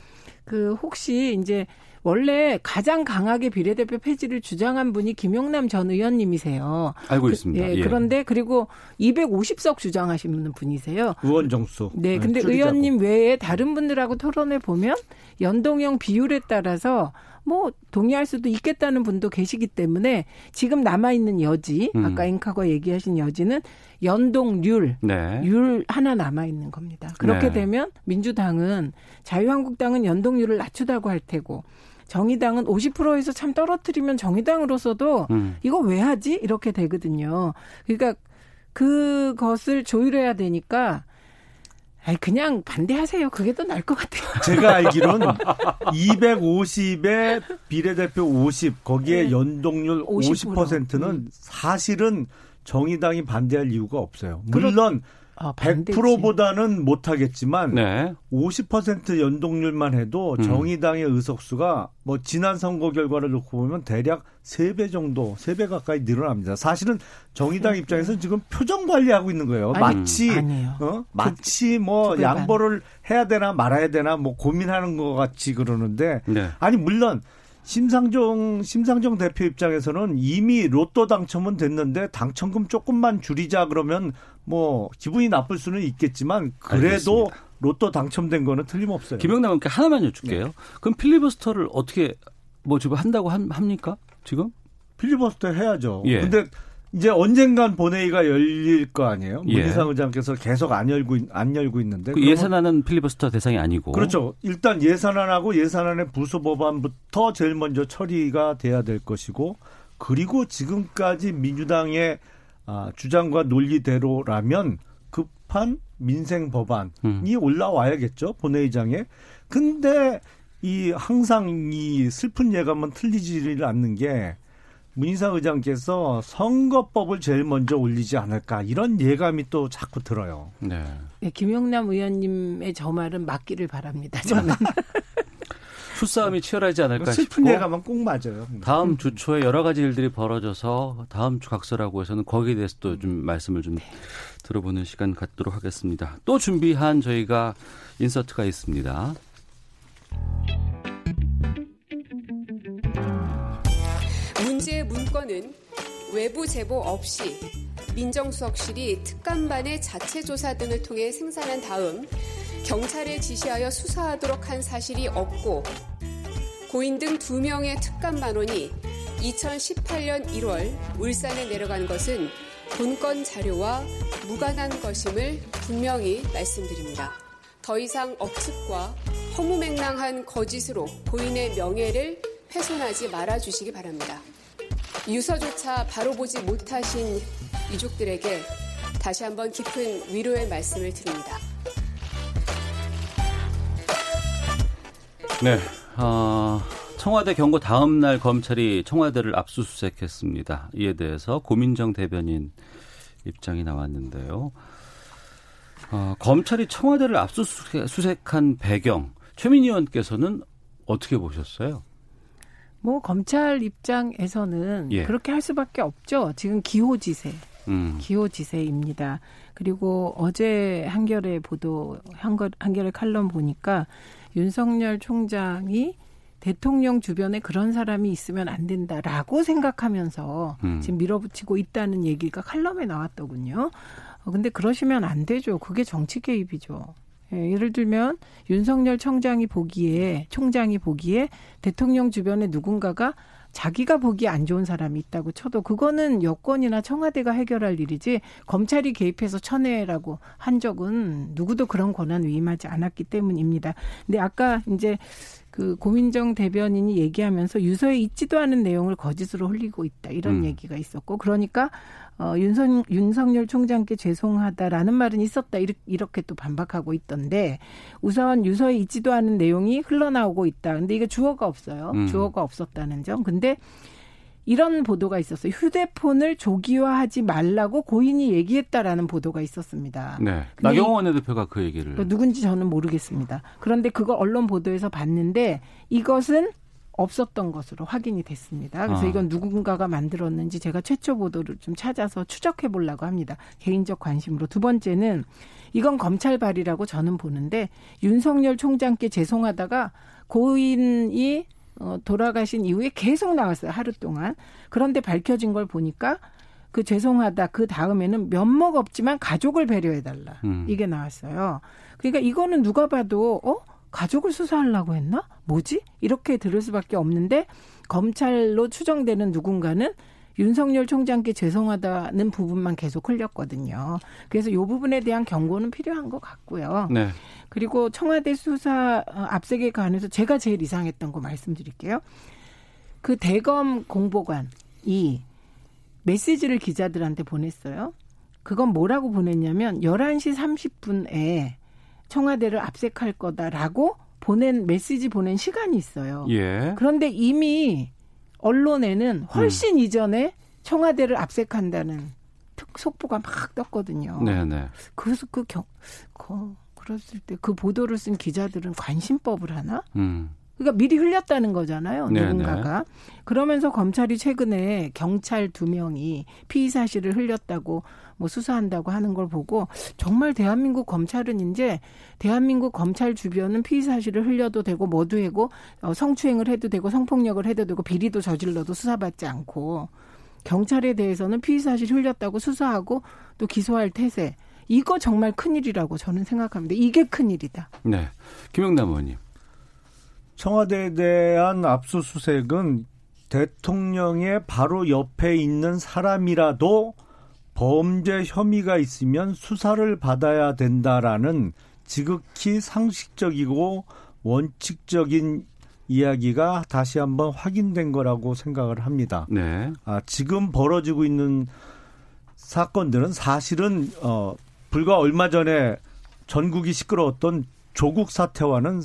그 혹시 이제 원래 가장 강하게 비례대표 폐지를 주장한 분이 김용남 전 의원님이세요. 알고 그- 있습니다. 예, 예. 그런데 그리고 250석 주장하시는 분이세요. 의원 정수. 네, 근데 줄이자고. 의원님 외에 다른 분들하고 토론해 보면 연동형 비율에 따라서 뭐 동의할 수도 있겠다는 분도 계시기 때문에 지금 남아 있는 여지, 음. 아까 앵커가 얘기하신 여지는 연동률, 네. 율 하나 남아 있는 겁니다. 그렇게 네. 되면 민주당은 자유한국당은 연동률을 낮추다고 할 테고 정의당은 50%에서 참 떨어뜨리면 정의당으로서도 음. 이거 왜 하지? 이렇게 되거든요. 그러니까 그것을 조율해야 되니까 아이 그냥 반대하세요. 그게 더 나을 것 같아요. 제가 알기로는 250에 비례대표 50 거기에 네. 연동률 50%. 50%는 사실은 정의당이 반대할 이유가 없어요. 그렇- 물론 아, 반 대지. 100%보다는 못하겠지만 네. 50% 연동률만 해도 음. 정의당의 의석수가 뭐 지난 선거 결과를 놓고 보면 대략 3배 정도, 3배 가까이 늘어납니다. 사실은 정의당 입장에서 지금 표정 관리하고 있는 거예요. 네. 아니, 마치 아니에요. 어? 마치 뭐두 배반. 양보를 해야 되나 말아야 되나 뭐 고민하는 것 같이 그러는데 네. 아니 물론 심상정 심상정 대표 입장에서는 이미 로또 당첨은 됐는데 당첨금 조금만 줄이자 그러면 뭐 기분이 나쁠 수는 있겠지만 그래도 알겠습니다. 로또 당첨된 거는 틀림없어요. 김영남 의원께 하나만 여쭐게요. 그럼 필리버스터를 어떻게 뭐 지금 한다고 함- 합니까? 지금? 필리버스터 해야죠. 예. 근데 이제 언젠간 본회의가 열릴 거 아니에요? 예. 문희상 의장께서 계속 안 열고 있- 안 열고 있는데 그 예산안은 필리버스터 대상이 아니고. 그렇죠. 일단 예산안하고 예산안의 부수 법안부터 제일 먼저 처리가 돼야 될 것이고 그리고 지금까지 민주당의 아, 주장과 논리대로라면 급한 민생 법안이 음. 올라와야겠죠 본회의장에. 근데 이 항상 이 슬픈 예감은 틀리지를 않는 게 문희상 의장께서 선거법을 제일 먼저 올리지 않을까 이런 예감이 또 자꾸 들어요. 네. 네, 김용남 의원님의 저 말은 맞기를 바랍니다. 저는. 수싸움이 치열하지 않을까 슬픈 싶고 예감은 꼭 맞아요. 다음 주 초에 여러 가지 일들이 벌어져서 다음 주 각서라고 해서는 거기에 대해서도 좀 말씀을 좀 들어보는 시간 갖도록 하겠습니다. 또 준비한 저희가 인서트가 있습니다. 문건은 외부 제보 없이 민정수석실이 특감반의 자체 조사 등을 통해 생산한 다음 경찰에 지시하여 수사하도록 한 사실이 없고 고인 등 두 명의 특감반원이 2018년 1월 울산에 내려간 것은 본건 자료와 무관한 것임을 분명히 말씀드립니다. 더 이상 억측과 허무맹랑한 거짓으로 고인의 명예를 훼손하지 말아주시기 바랍니다. 유서조차 바로 보지 못하신 유족들에게 다시 한번 깊은 위로의 말씀을 드립니다. 네. 어, 청와대 경고 다음 날 검찰이 청와대를 압수수색했습니다. 이에 대해서 고민정 대변인 입장이 나왔는데요. 어, 검찰이 청와대를 압수수색한 배경 최민희 의원께서는 어떻게 보셨어요? 뭐 검찰 입장에서는 예. 그렇게 할 수밖에 없죠. 지금 기호지세. 음. 기호지세입니다. 그리고 어제 한겨레 보도 한겨- 한겨레 칼럼 보니까 윤석열 총장이 대통령 주변에 그런 사람이 있으면 안 된다라고 생각하면서 음. 지금 밀어붙이고 있다는 얘기가 칼럼에 나왔더군요. 어, 근데 그러시면 안 되죠. 그게 정치 개입이죠. 예, 예를 들면 윤석열 청장이 보기에 총장이 보기에 대통령 주변에 누군가가 자기가 보기에 안 좋은 사람이 있다고 쳐도 그거는 여권이나 청와대가 해결할 일이지 검찰이 개입해서 쳐내라고 한 적은 누구도 그런 권한 위임하지 않았기 때문입니다. 근데 아까 이제 그 고민정 대변인이 얘기하면서 유서에 있지도 않은 내용을 거짓으로 흘리고 있다 이런 음. 얘기가 있었고 그러니까 어, 윤석, 윤석열 총장께 죄송하다라는 말은 있었다 이렇게, 이렇게 또 반박하고 있던데 우선 유서에 있지도 않은 내용이 흘러나오고 있다. 근데 이게 주어가 없어요. 음. 주어가 없었다는 점. 근데 이런 보도가 있었어요. 휴대폰을 조기화하지 말라고 고인이 얘기했다라는 보도가 있었습니다. 네. 나경원 원내대표가 그 얘기를 그 누군지 저는 모르겠습니다. 그런데 그걸 언론 보도에서 봤는데 이것은 없었던 것으로 확인이 됐습니다. 그래서 아. 이건 누군가가 만들었는지 제가 최초 보도를 좀 찾아서 추적해 보려고 합니다. 개인적 관심으로. 두 번째는 이건 검찰발이라고 저는 보는데 윤석열 총장께 죄송하다가 고인이 어, 돌아가신 이후에 계속 나왔어요. 하루 동안. 그런데 밝혀진 걸 보니까 그 죄송하다 그 다음에는 면목 없지만 가족을 배려해달라 음. 이게 나왔어요. 그러니까 이거는 누가 봐도 어 가족을 수사하려고 했나? 뭐지? 이렇게 들을 수밖에 없는데 검찰로 추정되는 누군가는 윤석열 총장께 죄송하다는 부분만 계속 흘렸거든요. 그래서 이 부분에 대한 경고는 필요한 것 같고요. 네. 그리고 청와대 수사 어, 압색에 관해서 제가 제일 이상했던 거 말씀드릴게요. 그 대검 공보관이 메시지를 기자들한테 보냈어요. 그건 뭐라고 보냈냐면 11시 30분에 청와대를 압색할 거다라고 보낸 메시지 보낸 시간이 있어요. 예. 그런데 이미 언론에는 훨씬 음. 이전에 청와대를 압색한다는 특 속보가 막 떴거든요. 네네. 그래서 그 경, 그, 그랬을 때 그 보도를 쓴 기자들은 관심법을 하나? 음. 그러니까 미리 흘렸다는 거잖아요. 네네. 누군가가. 그러면서 검찰이 최근에 경찰 두 명이 피의 사실을 흘렸다고 뭐 수사한다고 하는 걸 보고 정말 대한민국 검찰은 이제 대한민국 검찰 주변은 피의 사실을 흘려도 되고 뭐도 되고 어, 성추행을 해도 되고 성폭력을 해도 되고 비리도 저질러도 수사받지 않고 경찰에 대해서는 피의 사실 흘렸다고 수사하고 또 기소할 태세. 이거 정말 큰일이라고 저는 생각합니다. 이게 큰일이다. 네. 김영남 의원님. 청와대에 대한 압수수색은 대통령의 바로 옆에 있는 사람이라도 범죄 혐의가 있으면 수사를 받아야 된다라는 지극히 상식적이고 원칙적인 이야기가 다시 한번 확인된 거라고 생각을 합니다. 네. 아, 지금 벌어지고 있는 사건들은 사실은 어 불과 얼마 전에 전국이 시끄러웠던 조국 사태와는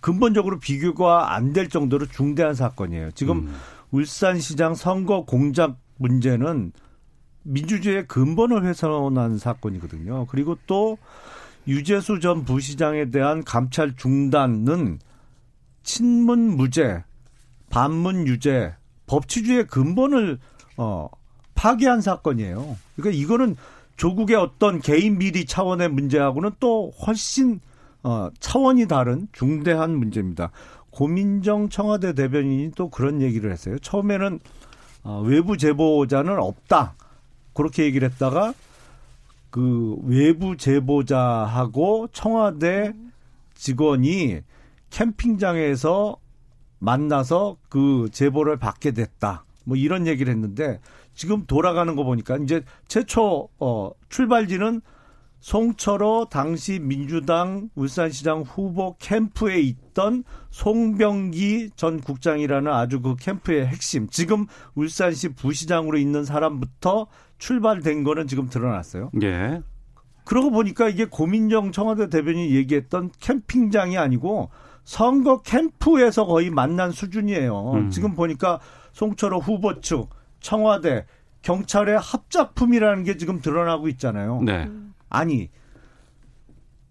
근본적으로 비교가 안 될 정도로 중대한 사건이에요. 지금 음. 울산시장 선거 공작 문제는 민주주의의 근본을 훼손한 사건이거든요. 그리고 또 유재수 전 부시장에 대한 감찰 중단은 친문 무죄, 반문 유죄, 법치주의의 근본을 어 파괴한 사건이에요. 그러니까 이거는 조국의 어떤 개인 비리 차원의 문제하고는 또 훨씬 어 차원이 다른 중대한 문제입니다. 고민정 청와대 대변인이 또 그런 얘기를 했어요. 처음에는 어, 외부 제보자는 없다. 그렇게 얘기를 했다가 그 외부 제보자하고 청와대 직원이 캠핑장에서 만나서 그 제보를 받게 됐다. 뭐 이런 얘기를 했는데 지금 돌아가는 거 보니까 이제 최초 어 출발지는 송철호 당시 민주당 울산시장 후보 캠프에 있던 송병기 전 국장이라는 아주 그 캠프의 핵심. 지금 울산시 부시장으로 있는 사람부터 출발된 거는 지금 드러났어요. 예. 그러고 보니까 이게 고민정 청와대 대변인이 얘기했던 캠핑장이 아니고 선거 캠프에서 거의 만난 수준이에요. 음. 지금 보니까 송철호 후보 측, 청와대, 경찰의 합작품이라는 게 지금 드러나고 있잖아요. 네. 아니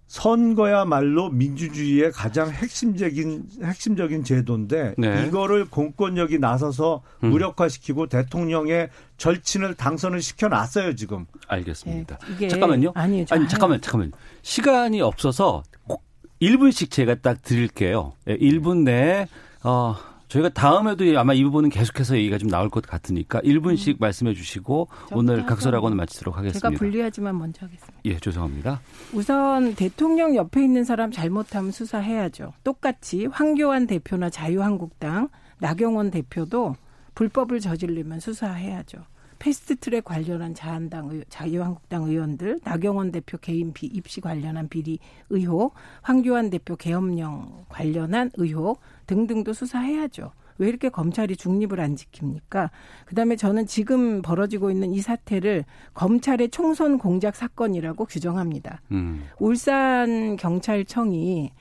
선거야말로 민주주의의 가장 핵심적인 핵심적인 제도인데 네. 이거를 공권력이 나서서 음. 무력화시키고 대통령의 절친을 당선을 시켜놨어요 지금. 알겠습니다. 예, 이게- 잠깐만요. 아니요, 저 아니 한- 잠깐만 잠깐만. 시간이 없어서 꼭 1분씩 제가 딱 드릴게요. 예, 1분 내에 어 저희가 다음에도 아마 이 부분은 계속해서 얘기가 좀 나올 것 같으니까 1분씩 말씀해 주시고 오늘 각설하고는. 마치도록 하겠습니다. 제가 불리하지만 먼저 하겠습니다. 예, 죄송합니다. 우선 대통령 옆에 있는 사람 잘못하면 수사해야죠. 똑같이 황교안 대표나 자유한국당, 나경원 대표도 불법을 저지르면 수사해야죠. 패스트트랙 관련한 자한당 의- 자유한국당 의원들, 나경원 대표 개인 비, 입시 관련한 비리 의혹, 황교안 대표 계엄령 관련한 의혹 등등도 수사해야죠. 왜 이렇게 검찰이 중립을 안 지킵니까? 그다음에 저는 지금 벌어지고 있는 이 사태를 검찰의 총선 공작 사건이라고 규정합니다. 음. 울산 경찰청이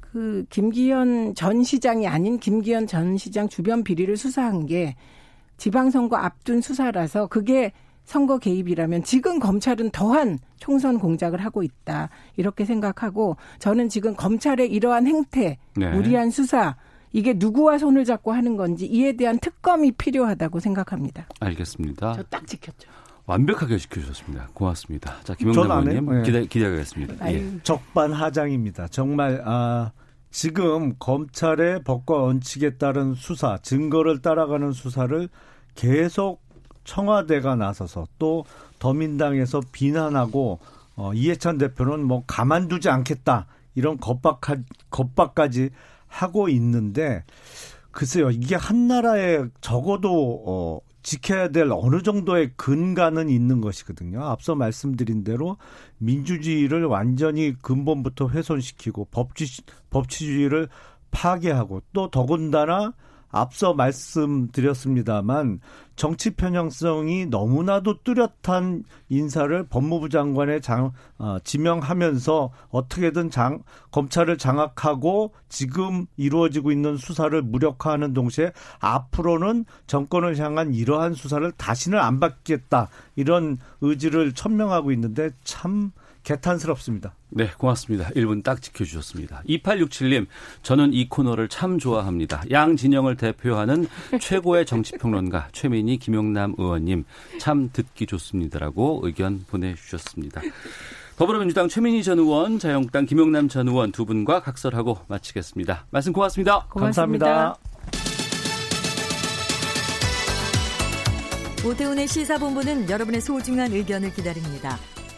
그 김기현 전 시장이 아닌 김기현 전 시장 주변 비리를 수사한 게 지방선거 앞둔 수사라서 그게 선거 개입이라면 지금 검찰은 더한 총선 공작을 하고 있다. 이렇게 생각하고 저는 지금 검찰의 이러한 행태, 네. 무리한 수사 이게 누구와 손을 잡고 하는 건지 이에 대한 특검이 필요하다고 생각합니다. 알겠습니다. 저 딱 지켰죠. 완벽하게 지켜주셨습니다. 고맙습니다. 자, 김영남 의원님 네. 기대, 기대하겠습니다. 예. 적반하장입니다. 정말 아, 지금 검찰의 법과 원칙에 따른 수사, 증거를 따라가는 수사를 계속 청와대가 나서서 또 더민당에서 비난하고 어, 이해찬 대표는 뭐 가만두지 않겠다 이런 겁박하, 겁박까지 하고 있는데 글쎄요 이게 한 나라에 적어도 어, 지켜야 될 어느 정도의 근간은 있는 것이거든요. 앞서 말씀드린 대로 민주주의를 완전히 근본부터 훼손시키고 법치, 법치주의를 파괴하고 또 더군다나 앞서 말씀드렸습니다만 정치 편향성이 너무나도 뚜렷한 인사를 법무부 장관에 장, 어, 지명하면서 어떻게든 장, 검찰을 장악하고 지금 이루어지고 있는 수사를 무력화하는 동시에 앞으로는 정권을 향한 이러한 수사를 다시는 안 받겠다. 이런 의지를 천명하고 있는데 참 개탄스럽습니다. 네, 고맙습니다. 1분 딱 지켜주셨습니다. 2867님, 저는 이 코너를 참 좋아합니다. 양 진영을 대표하는 최고의 정치평론가 최민희 김용남 의원님, 참 듣기 좋습니다라고 의견 보내주셨습니다. 더불어민주당 최민희 전 의원, 자유한국당 김용남 전 의원 두 분과 각설하고 마치겠습니다. 말씀 고맙습니다. 고맙습니다. 감사합니다. 오태훈의 시사본부는 여러분의 소중한 의견을 기다립니다.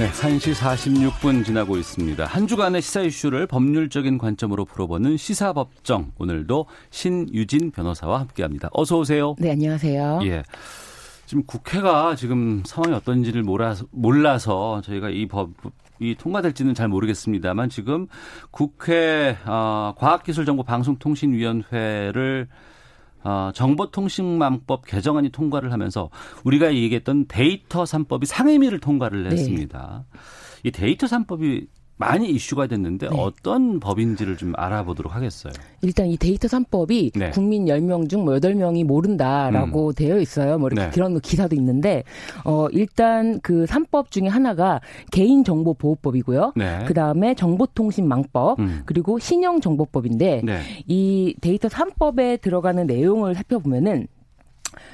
네, 1시 46분 지나고 있습니다. 한 주간의 시사 이슈를 법률적인 관점으로 풀어보는 시사법정. 오늘도 신유진 변호사와 함께합니다. 어서 오세요. 네, 안녕하세요. 예. 지금 국회가 지금 상황이 어떤지를 몰라서, 몰라서 저희가 이 법, 이 통과될지는 잘 모르겠습니다만 지금 국회 어, 과학기술정보방송통신위원회를 어, 정보통신망법 개정안이 통과를 하면서 우리가 얘기했던 데이터 3법이 상임위를 통과를 네. 했습니다. 이 데이터 3법이 많이 이슈가 됐는데 어떤 법인지를 좀 알아보도록 하겠어요. 일단 이 데이터 3법이 네. 국민 10명 중 뭐 8명이 모른다라고 되어 있어요. 뭐 이렇게 네. 그런 기사도 있는데 어 일단 그 3법 중에 하나가 개인 정보 보호법이고요. 네. 그다음에 정보통신망법 음. 그리고 신용정보법인데 네. 이 데이터 3법에 들어가는 내용을 살펴보면은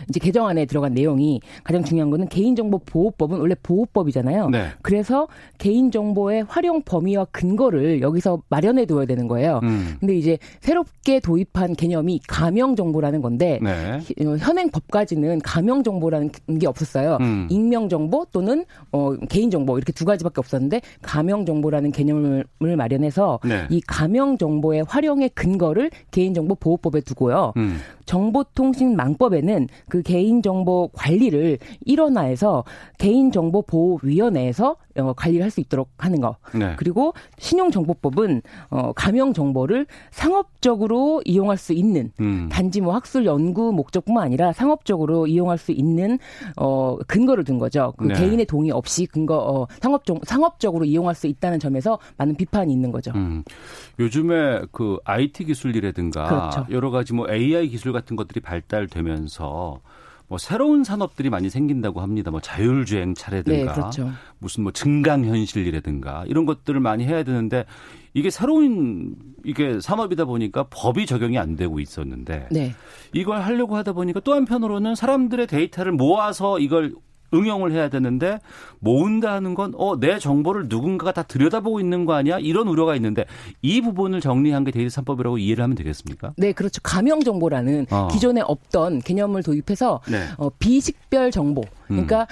이제 개정안에 들어간 내용이 가장 중요한 거는 개인정보 보호법은 원래 보호법이잖아요. 네. 그래서 개인정보의 활용 범위와 근거를 여기서 마련해 둬야 되는 거예요. 음. 근데 이제 새롭게 도입한 개념이 가명정보라는 건데 네. 어, 현행 법까지는 가명정보라는 게 없었어요. 음. 익명정보 또는 어, 개인정보 이렇게 두 가지밖에 없었는데 가명정보라는 개념을 마련해서 네. 이 가명정보의 활용의 근거를 개인정보 보호법에 두고요. 음. 정보통신망법에는 그 개인정보 관리를 일원화해서 개인정보보호위원회에서 어, 관리를 할 수 있도록 하는 거. 네. 그리고 신용정보법은 어, 가명 정보를 상업적으로 이용할 수 있는 음. 단지 뭐 학술 연구 목적뿐만 아니라 상업적으로 이용할 수 있는 어 근거를 둔 거죠. 그 네. 개인의 동의 없이 근거 어 상업적 상업적으로 이용할 수 있다는 점에서 많은 비판이 있는 거죠. 음. 요즘에 그 IT 기술이라든가 그렇죠. 여러 가지 뭐 AI 기술 같은 것들이 발달되면서 뭐 새로운 산업들이 많이 생긴다고 합니다. 뭐 자율주행 차라든가 네, 그렇죠. 무슨 뭐 증강 현실이라든가 이런 것들을 많이 해야 되는데 이게 새로운 이게 산업이다 보니까 법이 적용이 안 되고 있었는데 네. 이걸 하려고 하다 보니까 또 한편으로는 사람들의 데이터를 모아서 이걸 응용을 해야 되는데 모은다는 건 어 내 정보를 누군가가 다 들여다보고 있는 거 아니야? 이런 우려가 있는데 이 부분을 정리한 게 데이터 3법이라고 이해를 하면 되겠습니까? 네, 그렇죠. 가명 정보라는 어. 기존에 없던 개념을 도입해서 네. 어, 비식별 정보. 그러니까 어,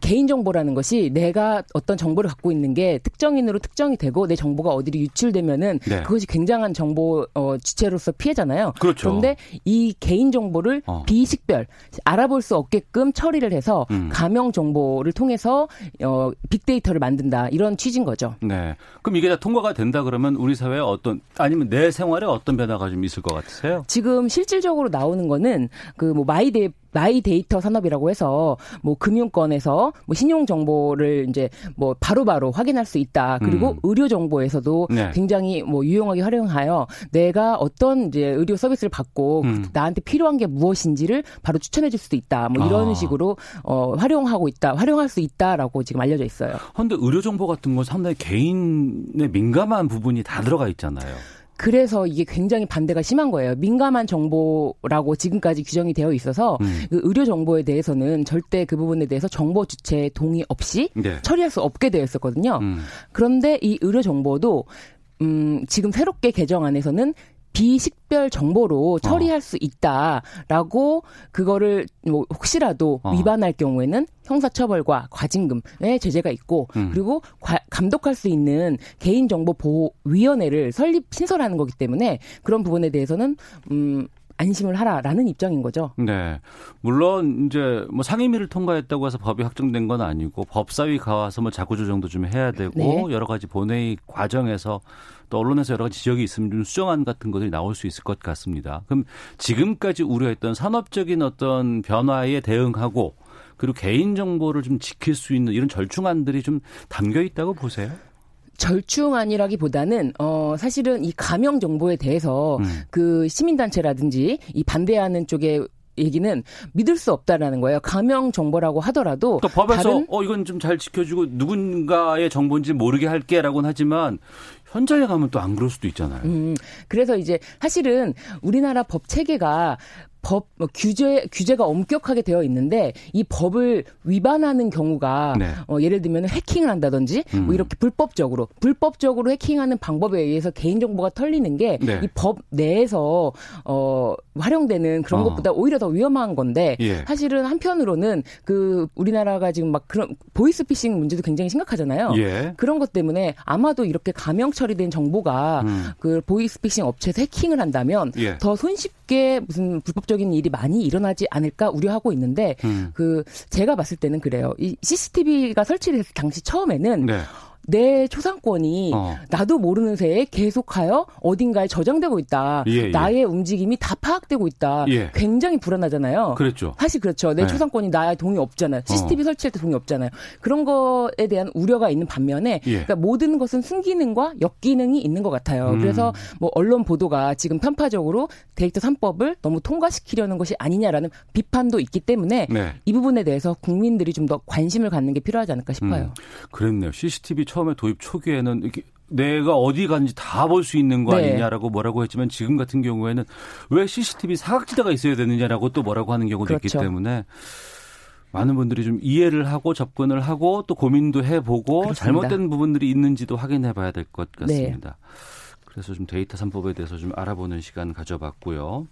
개인 정보라는 것이 내가 어떤 정보를 갖고 있는 게 특정인으로 특정이 되고 내 정보가 어디로 유출되면은 네. 그것이 굉장한 정보 어, 주체로서 피해잖아요. 그렇죠. 런데 이 개인 정보를 어. 비식별 알아볼 수 없게끔 처리를 해서 음. 가명 정보를 통해서 어, 빅데이터를 만든다 이런 취지인 거죠. 네. 그럼 이게 다 통과가 된다 그러면 우리 사회에 어떤 아니면 내 생활에 어떤 변화가 좀 있을 것 같으세요? 지금 실질적으로 나오는 거는 그 뭐 마이데이 마이 데이터 산업이라고 해서 뭐 금융권에서 뭐 신용 정보를 이제 뭐 바로바로 확인할 수 있다. 그리고 음. 의료 정보에서도 네. 굉장히 뭐 유용하게 활용하여 내가 어떤 이제 의료 서비스를 받고 음. 나한테 필요한 게 무엇인지를 바로 추천해 줄 수도 있다. 뭐 이런 아. 식으로 어 활용하고 있다. 활용할 수 있다라고 지금 알려져 있어요. 그런데 의료 정보 같은 건 상당히 개인의 민감한 부분이 다 들어가 있잖아요. 그래서 이게 굉장히 반대가 심한 거예요. 민감한 정보라고 지금까지 규정이 되어 있어서 음. 그 의료 정보에 대해서는 절대 그 부분에 대해서 정보 주체의 동의 없이 네. 처리할 수 없게 되어 있었거든요. 음. 그런데 이 의료 정보도 음, 지금 새롭게 개정안에서는 비식별 정보로 처리할 수 있다라고 그거를 뭐 혹시라도 어. 위반할 경우에는 형사처벌과 과징금의 제재가 있고 음. 그리고 과- 감독할 수 있는 개인정보보호위원회를 설립 신설하는 거기 때문에 그런 부분에 대해서는 음 안심을 하라라는 입장인 거죠. 네. 물론 이제 뭐 상임위를 통과했다고 해서 법이 확정된 건 아니고 법사위 가서 뭐 자구 조정도 좀 해야 되고 네. 여러 가지 본회의 과정에서 또 언론에서 여러 가지 지적이 있으면 좀 수정안 같은 것들이 나올 수 있을 것 같습니다. 그럼 지금까지 우려했던 산업적인 어떤 변화에 대응하고 그리고 개인 정보를 좀 지킬 수 있는 이런 절충안들이 좀 담겨 있다고 보세요? 절충안이라기보다는 어 사실은 이 가명 정보에 대해서 음. 그 시민단체라든지 이 반대하는 쪽의 얘기는 믿을 수 없다라는 거예요. 가명 정보라고 하더라도 또 법에서 다른 어 이건 좀 잘 지켜주고 누군가의 정보인지 모르게 할게라고는 하지만 현장에 가면 또 안 그럴 수도 있잖아요. 음, 그래서 이제 사실은 우리나라 법 체계가 법 뭐, 규제 규제가 엄격하게 되어 있는데 이 법을 위반하는 경우가 네. 어, 예를 들면 해킹을 한다든지 음. 뭐 이렇게 불법적으로 불법적으로 해킹하는 방법에 의해서 개인 정보가 털리는 게 이 네. 법 내에서 어 활용되는 그런 어. 것보다 오히려 더 위험한 건데 예. 사실은 한편으로는 그 우리나라가 지금 막 그런 보이스피싱 문제도 굉장히 심각하잖아요. 예. 그런 것 때문에 아마도 이렇게 가명 처리된 정보가 음. 그 보이스피싱 업체에서 해킹을 한다면 예. 더 손쉽게 무슨 불법적 인 일이 많이 일어나지 않을까 우려하고 있는데 음. 그 제가 봤을 때는 그래요. 이 CCTV가 설치됐을 당시 처음에는 네. 내 초상권이 어. 나도 모르는 새에 계속하여 어딘가에 저장되고 있다. 예, 예. 나의 움직임이 다 파악되고 있다. 예. 굉장히 불안하잖아요. 그랬죠. 사실 그렇죠. 내 네. 초상권이 나의 동의 없잖아요. CCTV 설치할 때 동의 없잖아요. 그런 거에 대한 우려가 있는 반면에 예. 그러니까 모든 것은 순기능과 역기능이 있는 것 같아요. 음. 그래서 뭐 언론 보도가 지금 편파적으로 데이터 3법을 너무 통과시키려는 것이 아니냐라는 비판도 있기 때문에 네. 이 부분에 대해서 국민들이 좀 더 관심을 갖는 게 필요하지 않을까 싶어요. 음, 그랬네요. CCTV 처음에 도입 초기에는 이렇게 내가 어디 갔는지 다 볼 수 있는 거 네. 아니냐라고 뭐라고 했지만 지금 같은 경우에는 왜 CCTV 사각지대가 있어야 되느냐라고 또 뭐라고 하는 경우도 있기 그렇죠. 때문에 많은 분들이 좀 이해를 하고 접근을 하고 또 고민도 해보고 그렇습니다. 잘못된 부분들이 있는지도 확인해 봐야 될것 네. 같습니다. 그래서 좀 데이터 3법에 대해서 좀 알아보는 시간 가져봤고요.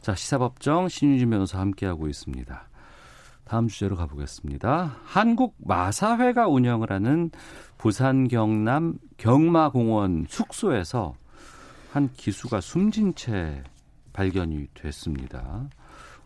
자, 시사법정 신유진 변호사 함께하고 있습니다. 다음 주제로 가보겠습니다. 한국 마사회가 운영을 하는 부산 경남 경마공원 숙소에서 한 기수가 숨진 채 발견이 됐습니다.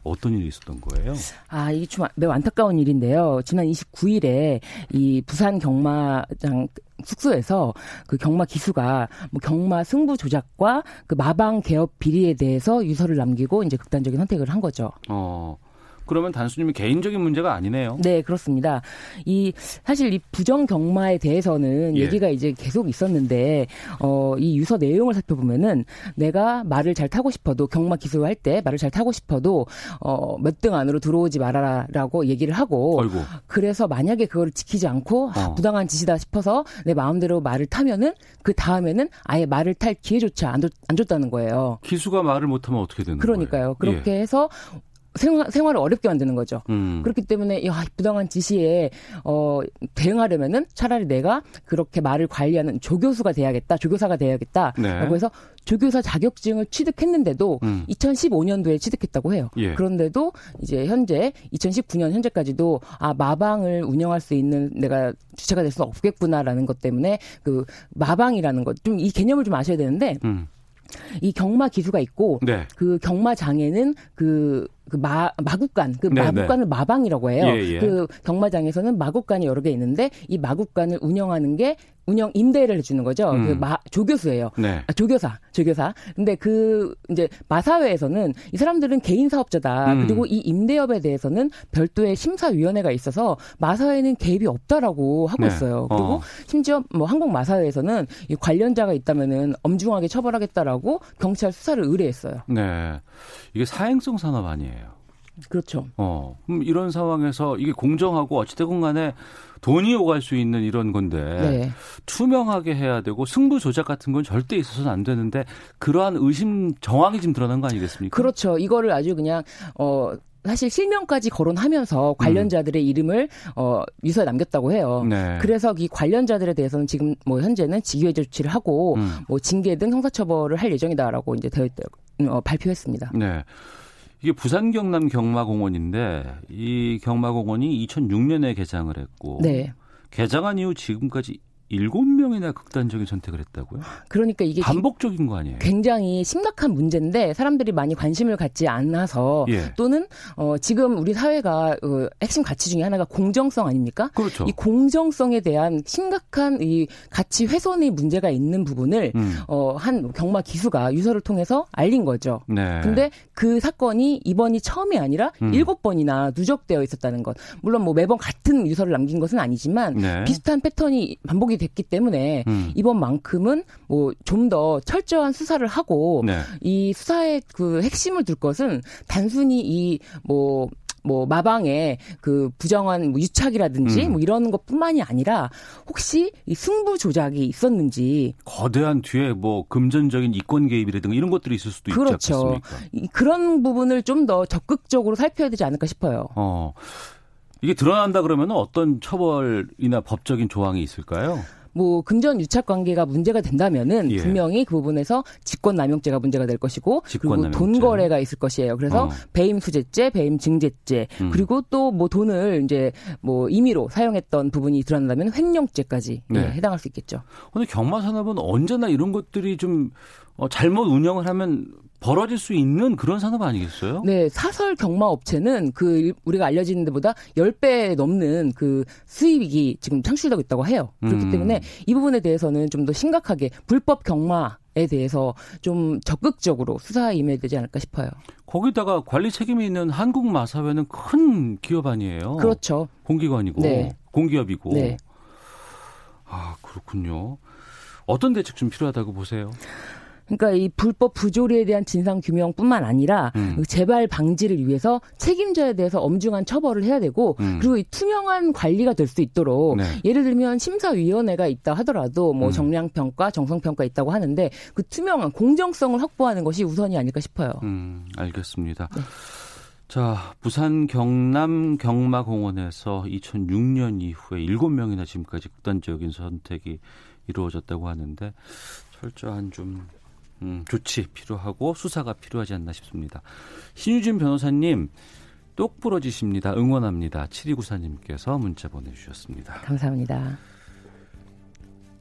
어떤 일이 있었던 거예요? 아, 이게 좀 매우 안타까운 일인데요. 지난 29일에 이 부산 경마장 숙소에서 그 경마 기수가 뭐 경마 승부 조작과 그 마방 개업 비리에 대해서 유서를 남기고 이제 극단적인 선택을 한 거죠. 어, 그러면 단순히 개인적인 문제가 아니네요. 네, 그렇습니다. 이 사실 이 부정 경마에 대해서는 예. 얘기가 이제 계속 있었는데 어 이 유서 내용을 살펴보면은 내가 말을 잘 타고 싶어도 경마 기술할 때 말을 잘 타고 싶어도 어 몇 등 안으로 들어오지 말아라라고 얘기를 하고 아이고. 그래서 만약에 그걸 지키지 않고 아, 어. 부당한 짓이다 싶어서 내 마음대로 말을 타면은 그 다음에는 아예 말을 탈 기회조차 안, 줬, 안 줬다는 거예요. 기수가 말을 못하면 어떻게 되는 그러니까요. 거예요? 그렇게 해서 생활, 생활을 어렵게 만드는 거죠. 음. 그렇기 때문에 야, 이 부당한 지시에 어 대응하려면은 차라리 내가 그렇게 말을 관리하는 조교수가 돼야겠다. 조교사가 돼야겠다라고 네. 해서 조교사 자격증을 취득했는데도 음. 2015년도에 취득했다고 해요. 예. 그런데도 이제 현재 2019년 현재까지도 아 마방을 운영할 수 있는 내가 주체가 될 수는 없겠구나라는 것 때문에 그 마방이라는 것 좀 이 개념을 좀 아셔야 되는데 음. 이 경마 기수가 있고 네. 그 경마 장에는 그 그 마, 마국간, 그 네, 마국간을 네. 마방이라고 해요. 예, 예. 그 경마장에서는 마국간이 여러 개 있는데 이 마국간을 운영하는 게 운영 임대를 해주는 거죠. 음. 그 마, 조교수예요. 네. 아, 조교사, 조교사. 근데 그 이제 마사회에서는 이 사람들은 개인 사업자다. 음. 그리고 이 임대업에 대해서는 별도의 심사위원회가 있어서 마사회는 개입이 없다라고 하고 네. 있어요. 그리고 어. 심지어 뭐 한국 마사회에서는 이 관련자가 있다면은 엄중하게 처벌하겠다라고 경찰 수사를 의뢰했어요. 네. 이게 사행성 산업 아니에요. 그렇죠. 어. 그럼 이런 상황에서 이게 공정하고 어찌됐건 간에 돈이 오갈 수 있는 이런 건데 네. 투명하게 해야 되고 승부 조작 같은 건 절대 있어서는 안 되는데 그러한 의심 정황이 지금 드러난 거 아니겠습니까? 그렇죠. 이거를 아주 그냥 어 사실 실명까지 거론하면서 관련자들의 이름을 어 유서에 남겼다고 해요. 네. 그래서 이 관련자들에 대해서는 지금 뭐 현재는 직위해제 조치를 하고 음. 뭐 징계 등 형사처벌을 할 예정이다라고 이제 되어 있다, 어, 발표했습니다. 네. 이게 부산 경남 경마공원인데 이 경마공원이 2006년에 개장을 했고 네. 개장한 이후 지금까지 7명이나 극단적인 선택을 했다고요? 그러니까 이게 반복적인 거 아니에요? 굉장히 심각한 문제인데 사람들이 많이 관심을 갖지 않아서 예. 또는 어 지금 우리 사회가 어, 핵심 가치 중에 하나가 공정성 아닙니까? 그렇죠. 이 공정성에 대한 심각한 이 가치 훼손의 문제가 있는 부분을 음. 어 한 경마 기수가 유서를 통해서 알린 거죠. 네. 근데 그 사건이 이번이 처음이 아니라 음. 일곱 번이나 누적되어 있었다는 것. 물론 뭐 매번 같은 유서를 남긴 것은 아니지만 네. 비슷한 패턴이 반복이 됐기 때문에 음. 이번만큼은 뭐 좀 더 철저한 수사를 하고 네. 이 수사의 그 핵심을 둘 것은 단순히 이뭐 뭐 마방의 그 부정한 뭐 유착이라든지 음. 뭐 이런 것뿐만이 아니라 혹시 이 승부 조작이 있었는지 거대한 뒤에 뭐 금전적인 이권 개입이라든가 이런 것들이 있을 수도 있지 그렇죠. 않습니까? 이- 그런 부분을 좀 더 적극적으로 살펴야 되지 않을까 싶어요. 어. 이게 드러난다 그러면 어떤 처벌이나 법적인 조항이 있을까요? 뭐 금전 유착 관계가 문제가 된다면은 예. 분명히 그 부분에서 직권 남용죄가 문제가 될 것이고 그리고. 돈 거래가 있을 것이에요. 그래서 어. 배임 수재죄, 배임 증제죄 음. 그리고 또 뭐 돈을 이제 뭐 임의로 사용했던 부분이 드러난다면 횡령죄까지 예, 네. 해당할 수 있겠죠. 근데 경마 산업은 언제나 이런 것들이 좀 어, 잘못 운영을 하면 벌어질 수 있는 그런 산업 아니겠어요? 네, 사설 경마 업체는 그 일- 우리가 알려지는 데보다 10배 넘는 그 수입이 지금 창출되고 있다고 해요. 그렇기 음. 때문에 이 부분에 대해서는 좀 더 심각하게 불법 경마에 대해서 좀 적극적으로 수사에 임해야 되지 않을까 싶어요. 거기다가 관리 책임이 있는 한국 마사회는 큰 기업 아니에요. 그렇죠. 공기관이고 네. 공기업이고. 네. 아 그렇군요. 어떤 대책 좀 필요하다고 보세요? 그러니까 이 불법 부조리에 대한 진상 규명뿐만 아니라 음. 그 재발 방지를 위해서 책임자에 대해서 엄중한 처벌을 해야 되고 음. 그리고 이 투명한 관리가 될 수 있도록 네. 예를 들면 심사위원회가 있다 하더라도 뭐 음. 정량평가, 정성평가 있다고 하는데 그 투명한 공정성을 확보하는 것이 우선이 아닐까 싶어요. 음, 알겠습니다. 자, 부산 경남 경마공원에서 2006년 이후에 7명이나 지금까지 극단적인 선택이 이루어졌다고 하는데 철저한 좀 음, 조치 필요하고 수사가 필요하지 않나 싶습니다. 신유진 변호사님 똑 부러지십니다. 응원합니다. 7294님께서 문자 보내주셨습니다. 감사합니다.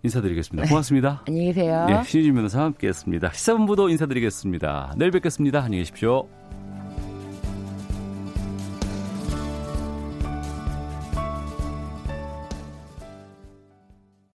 인사드리겠습니다. 고맙습니다. 안녕히 계세요. 네, 신유진 변호사와 함께했습니다. 시사본부도 인사드리겠습니다. 내일 뵙겠습니다. 안녕히 계십시오.